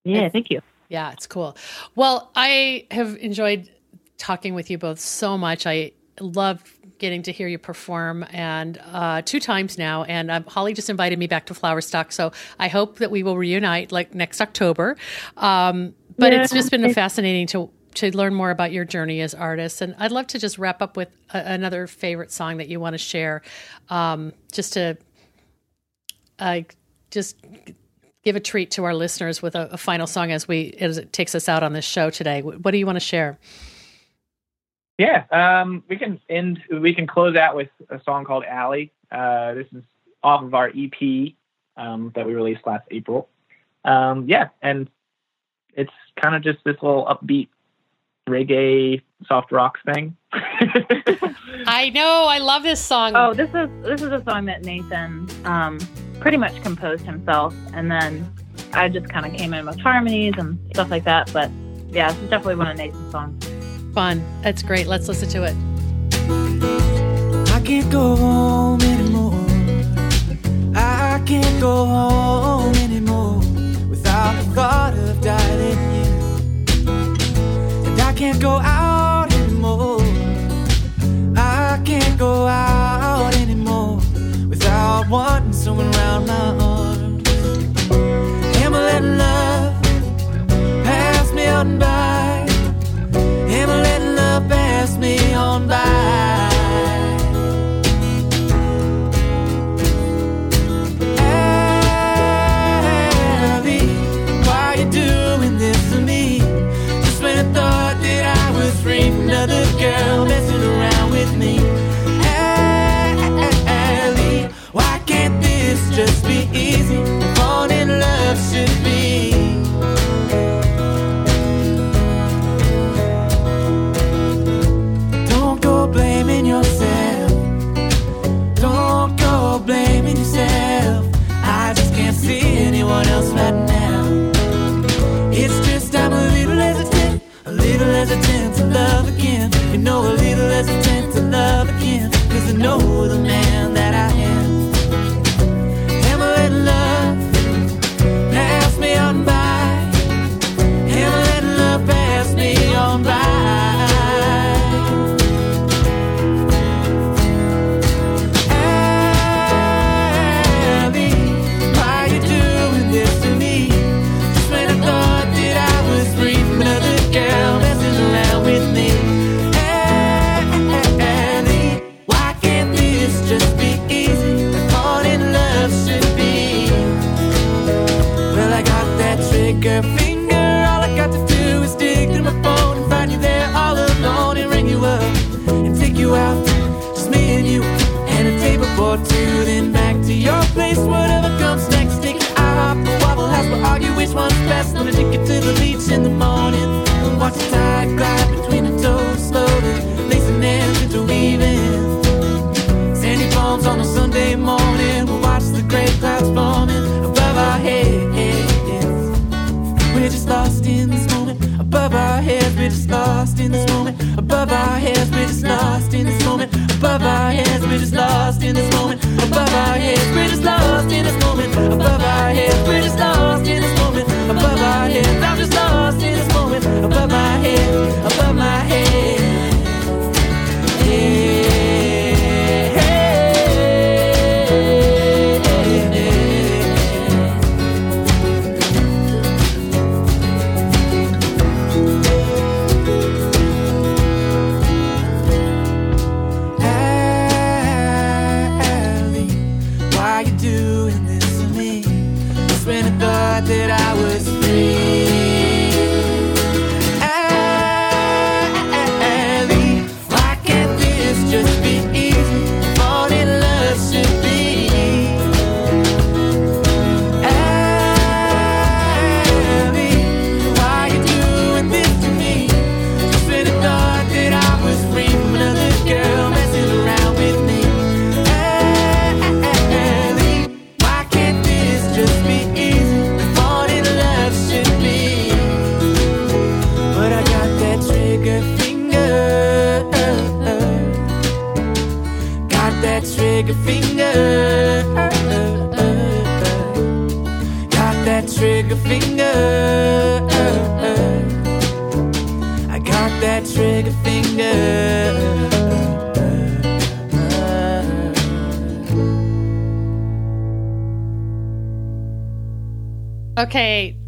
Yeah, It's- thank you. Yeah, it's cool. Well, I have enjoyed talking with you both so much. I love getting to hear you perform and uh, two times now. And um, Holly just invited me back to Flowerstock, so I hope that we will reunite like next October. Um, but it's just been fascinating to to learn more about your journey as artists. And I'd love to just wrap up with a, another favorite song that you want to share, um, just to uh, just give a treat to our listeners with a, a final song as we as it takes us out on this show today. What, do you want to share? Yeah, um, we can end. We can close out with a song called "Alley." Uh, this is off of our EP um, that we released last April. Um, yeah, and it's kind of just this little upbeat reggae soft rock thing. I know I love this song. Oh, this is this is a song that Nathan um, pretty much composed himself, and then I just kind of came in with harmonies and stuff like that. But yeah, this is definitely one of Nathan's songs. fun! That's great. Let's listen to it. I can't go home anymore. I can't go home anymore without the thought of dying you. And I can't go out anymore. I can't go out anymore without wanting someone around my arms. Am I letting love pass me on by? Am I letting love pass me on by?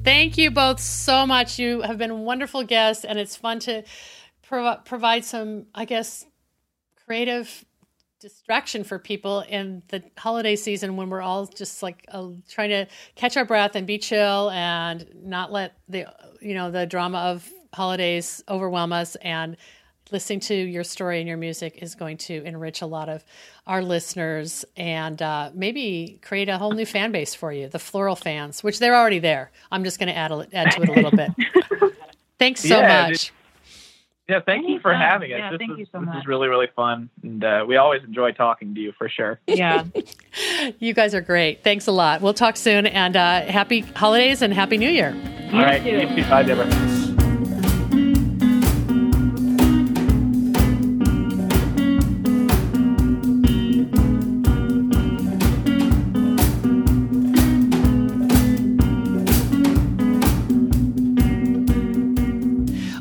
Thank you both so much. You have been wonderful guests, and it's fun to prov- provide some, I guess, creative distraction for people in the holiday season when we're all just like uh, trying to catch our breath and be chill and not let the you know the drama of holidays overwhelm us and listening to your story and your music is going to enrich a lot of our listeners and uh, maybe create a whole new fan base for you, the floral fans, which they're already there. I'm just going to add a, add to it a little bit. Thanks so Yeah, much. Yeah, thank you for having us. Yeah, this thank is, you so this much. is really, really fun. And uh, we always enjoy talking to you for sure. Yeah. You guys are great. Thanks a lot. We'll talk soon and uh, happy holidays and happy new year. All right. too. You too. Bye, Debra.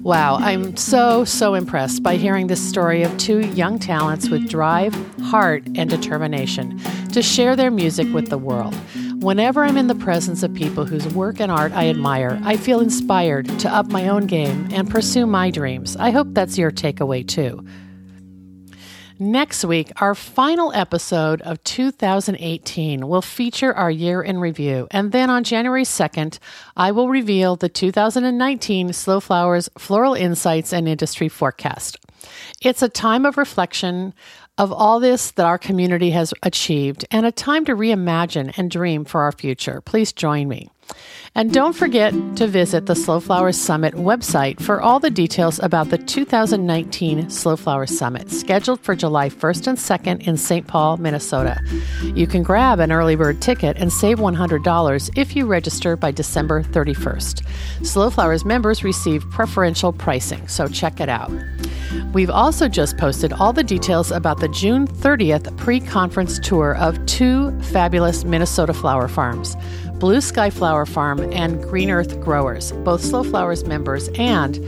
Wow, I'm so, so impressed by hearing this story of two young talents with drive, heart, and determination to share their music with the world. Whenever I'm in the presence of people whose work and art I admire, I feel inspired to up my own game and pursue my dreams. I hope that's your takeaway too. Next week, our final episode of 2018 will feature our year in review. And then on January 2nd, I will reveal the 2019 Slow Flowers Floral Insights and Industry Forecast. It's a time of reflection of all this that our community has achieved and a time to reimagine and dream for our future. Please join me. And don't forget to visit the Slow Flowers Summit website for all the details about the 2019 Slow Flowers Summit, scheduled for July 1st and 2nd in St. Paul, Minnesota. You can grab an early bird ticket and save $100 if you register by December 31st. Slow Flowers members receive preferential pricing, so check it out. We've also just posted all the details about the June 30th pre conference tour of two fabulous Minnesota flower farms. Blue Sky Flower Farm and Green Earth Growers, both Slow Flowers members, and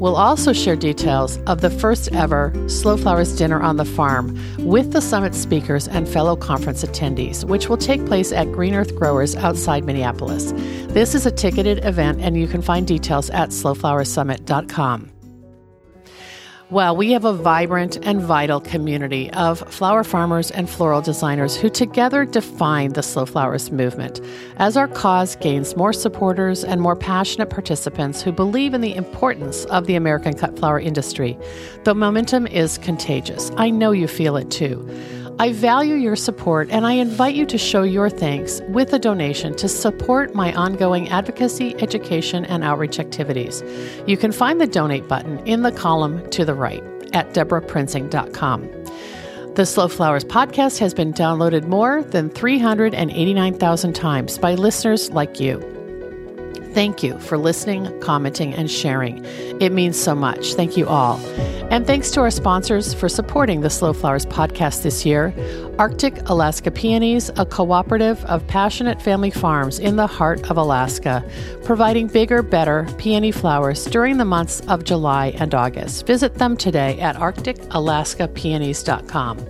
we'll also share details of the first ever Slow Flowers dinner on the farm with the summit speakers and fellow conference attendees, which will take place at Green Earth Growers outside Minneapolis. This is a ticketed event, and you can find details at slowflowersummit.com. Well, we have a vibrant and vital community of flower farmers and floral designers who together define the slow flowers movement. As our cause gains more supporters and more passionate participants who believe in the importance of the American cut flower industry, the momentum is contagious. I know you feel it too. I value your support and I invite you to show your thanks with a donation to support my ongoing advocacy, education, and outreach activities. You can find the donate button in the column to the right at debraprinzing.com. The Slow Flowers podcast has been downloaded more than 389,000 times by listeners like you. Thank you for listening, commenting, and sharing. It means so much. Thank you all. And thanks to our sponsors for supporting the Slow Flowers podcast this year Arctic Alaska Peonies, a cooperative of passionate family farms in the heart of Alaska, providing bigger, better peony flowers during the months of July and August. Visit them today at arcticalaskapeonies.com.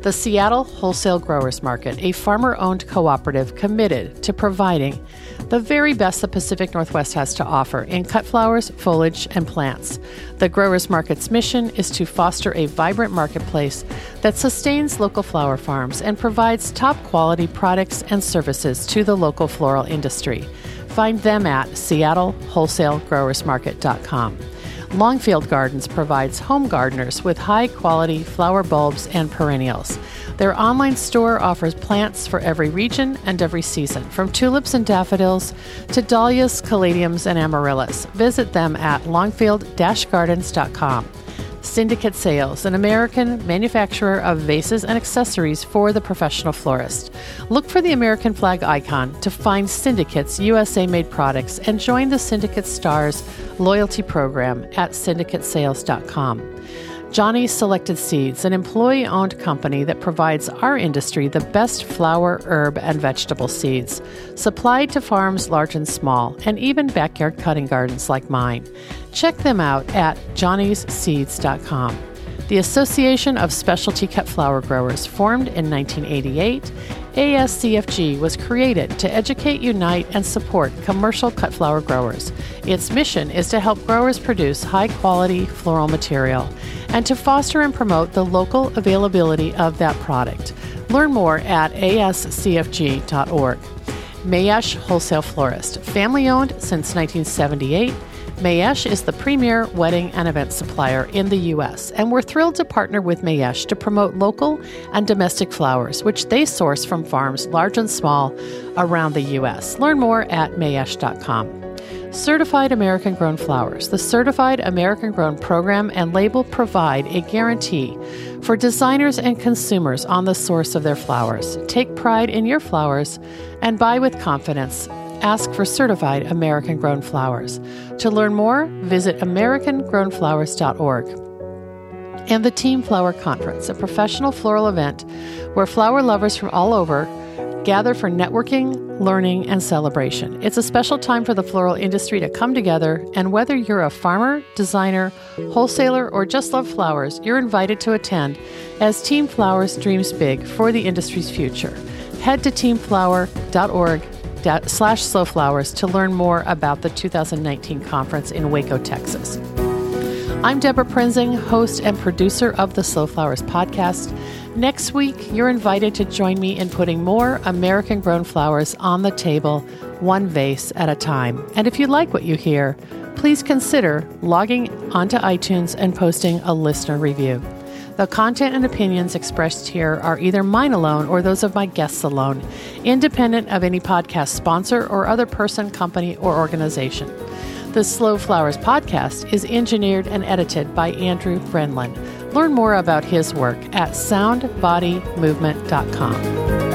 The Seattle Wholesale Growers Market, a farmer owned cooperative committed to providing the very best the Pacific Northwest has to offer in cut flowers, foliage, and plants. The Growers Market's mission is to foster a vibrant marketplace that sustains local flower farms and provides top quality products and services to the local floral industry. Find them at seattlewholesalegrowersmarket.com. Longfield Gardens provides home gardeners with high quality flower bulbs and perennials. Their online store offers plants for every region and every season, from tulips and daffodils to dahlias, caladiums, and amaryllis. Visit them at longfield-gardens.com. Syndicate Sales, an American manufacturer of vases and accessories for the professional florist. Look for the American flag icon to find Syndicate's USA made products and join the Syndicate Stars loyalty program at syndicatesales.com. Johnny's Selected Seeds, an employee owned company that provides our industry the best flower, herb, and vegetable seeds, supplied to farms large and small, and even backyard cutting gardens like mine. Check them out at johnny'sseeds.com. The Association of Specialty Cut Flower Growers, formed in 1988, ASCFG was created to educate, unite, and support commercial cut flower growers. Its mission is to help growers produce high quality floral material and to foster and promote the local availability of that product. Learn more at ascfg.org. Mayesh Wholesale Florist, family owned since 1978. Mayesh is the premier wedding and event supplier in the U.S., and we're thrilled to partner with Mayesh to promote local and domestic flowers, which they source from farms large and small around the U.S. Learn more at mayesh.com. Certified American Grown Flowers. The Certified American Grown program and label provide a guarantee for designers and consumers on the source of their flowers. Take pride in your flowers and buy with confidence ask for certified American grown flowers. To learn more, visit AmericanGrownFlowers.org. And the Team Flower Conference, a professional floral event where flower lovers from all over gather for networking, learning, and celebration. It's a special time for the floral industry to come together, and whether you're a farmer, designer, wholesaler, or just love flowers, you're invited to attend as Team Flowers dreams big for the industry's future. Head to teamflower.org slash slowflowers to learn more about the 2019 conference in Waco, Texas. I'm Debra Prinzing, host and producer of the Slow Flowers podcast. Next week, you're invited to join me in putting more American grown flowers on the table, one vase at a time. And if you like what you hear, please consider logging onto iTunes and posting a listener review. The content and opinions expressed here are either mine alone or those of my guests alone, independent of any podcast sponsor or other person, company, or organization. The Slow Flowers podcast is engineered and edited by Andrew Brenlin. Learn more about his work at soundbodymovement.com.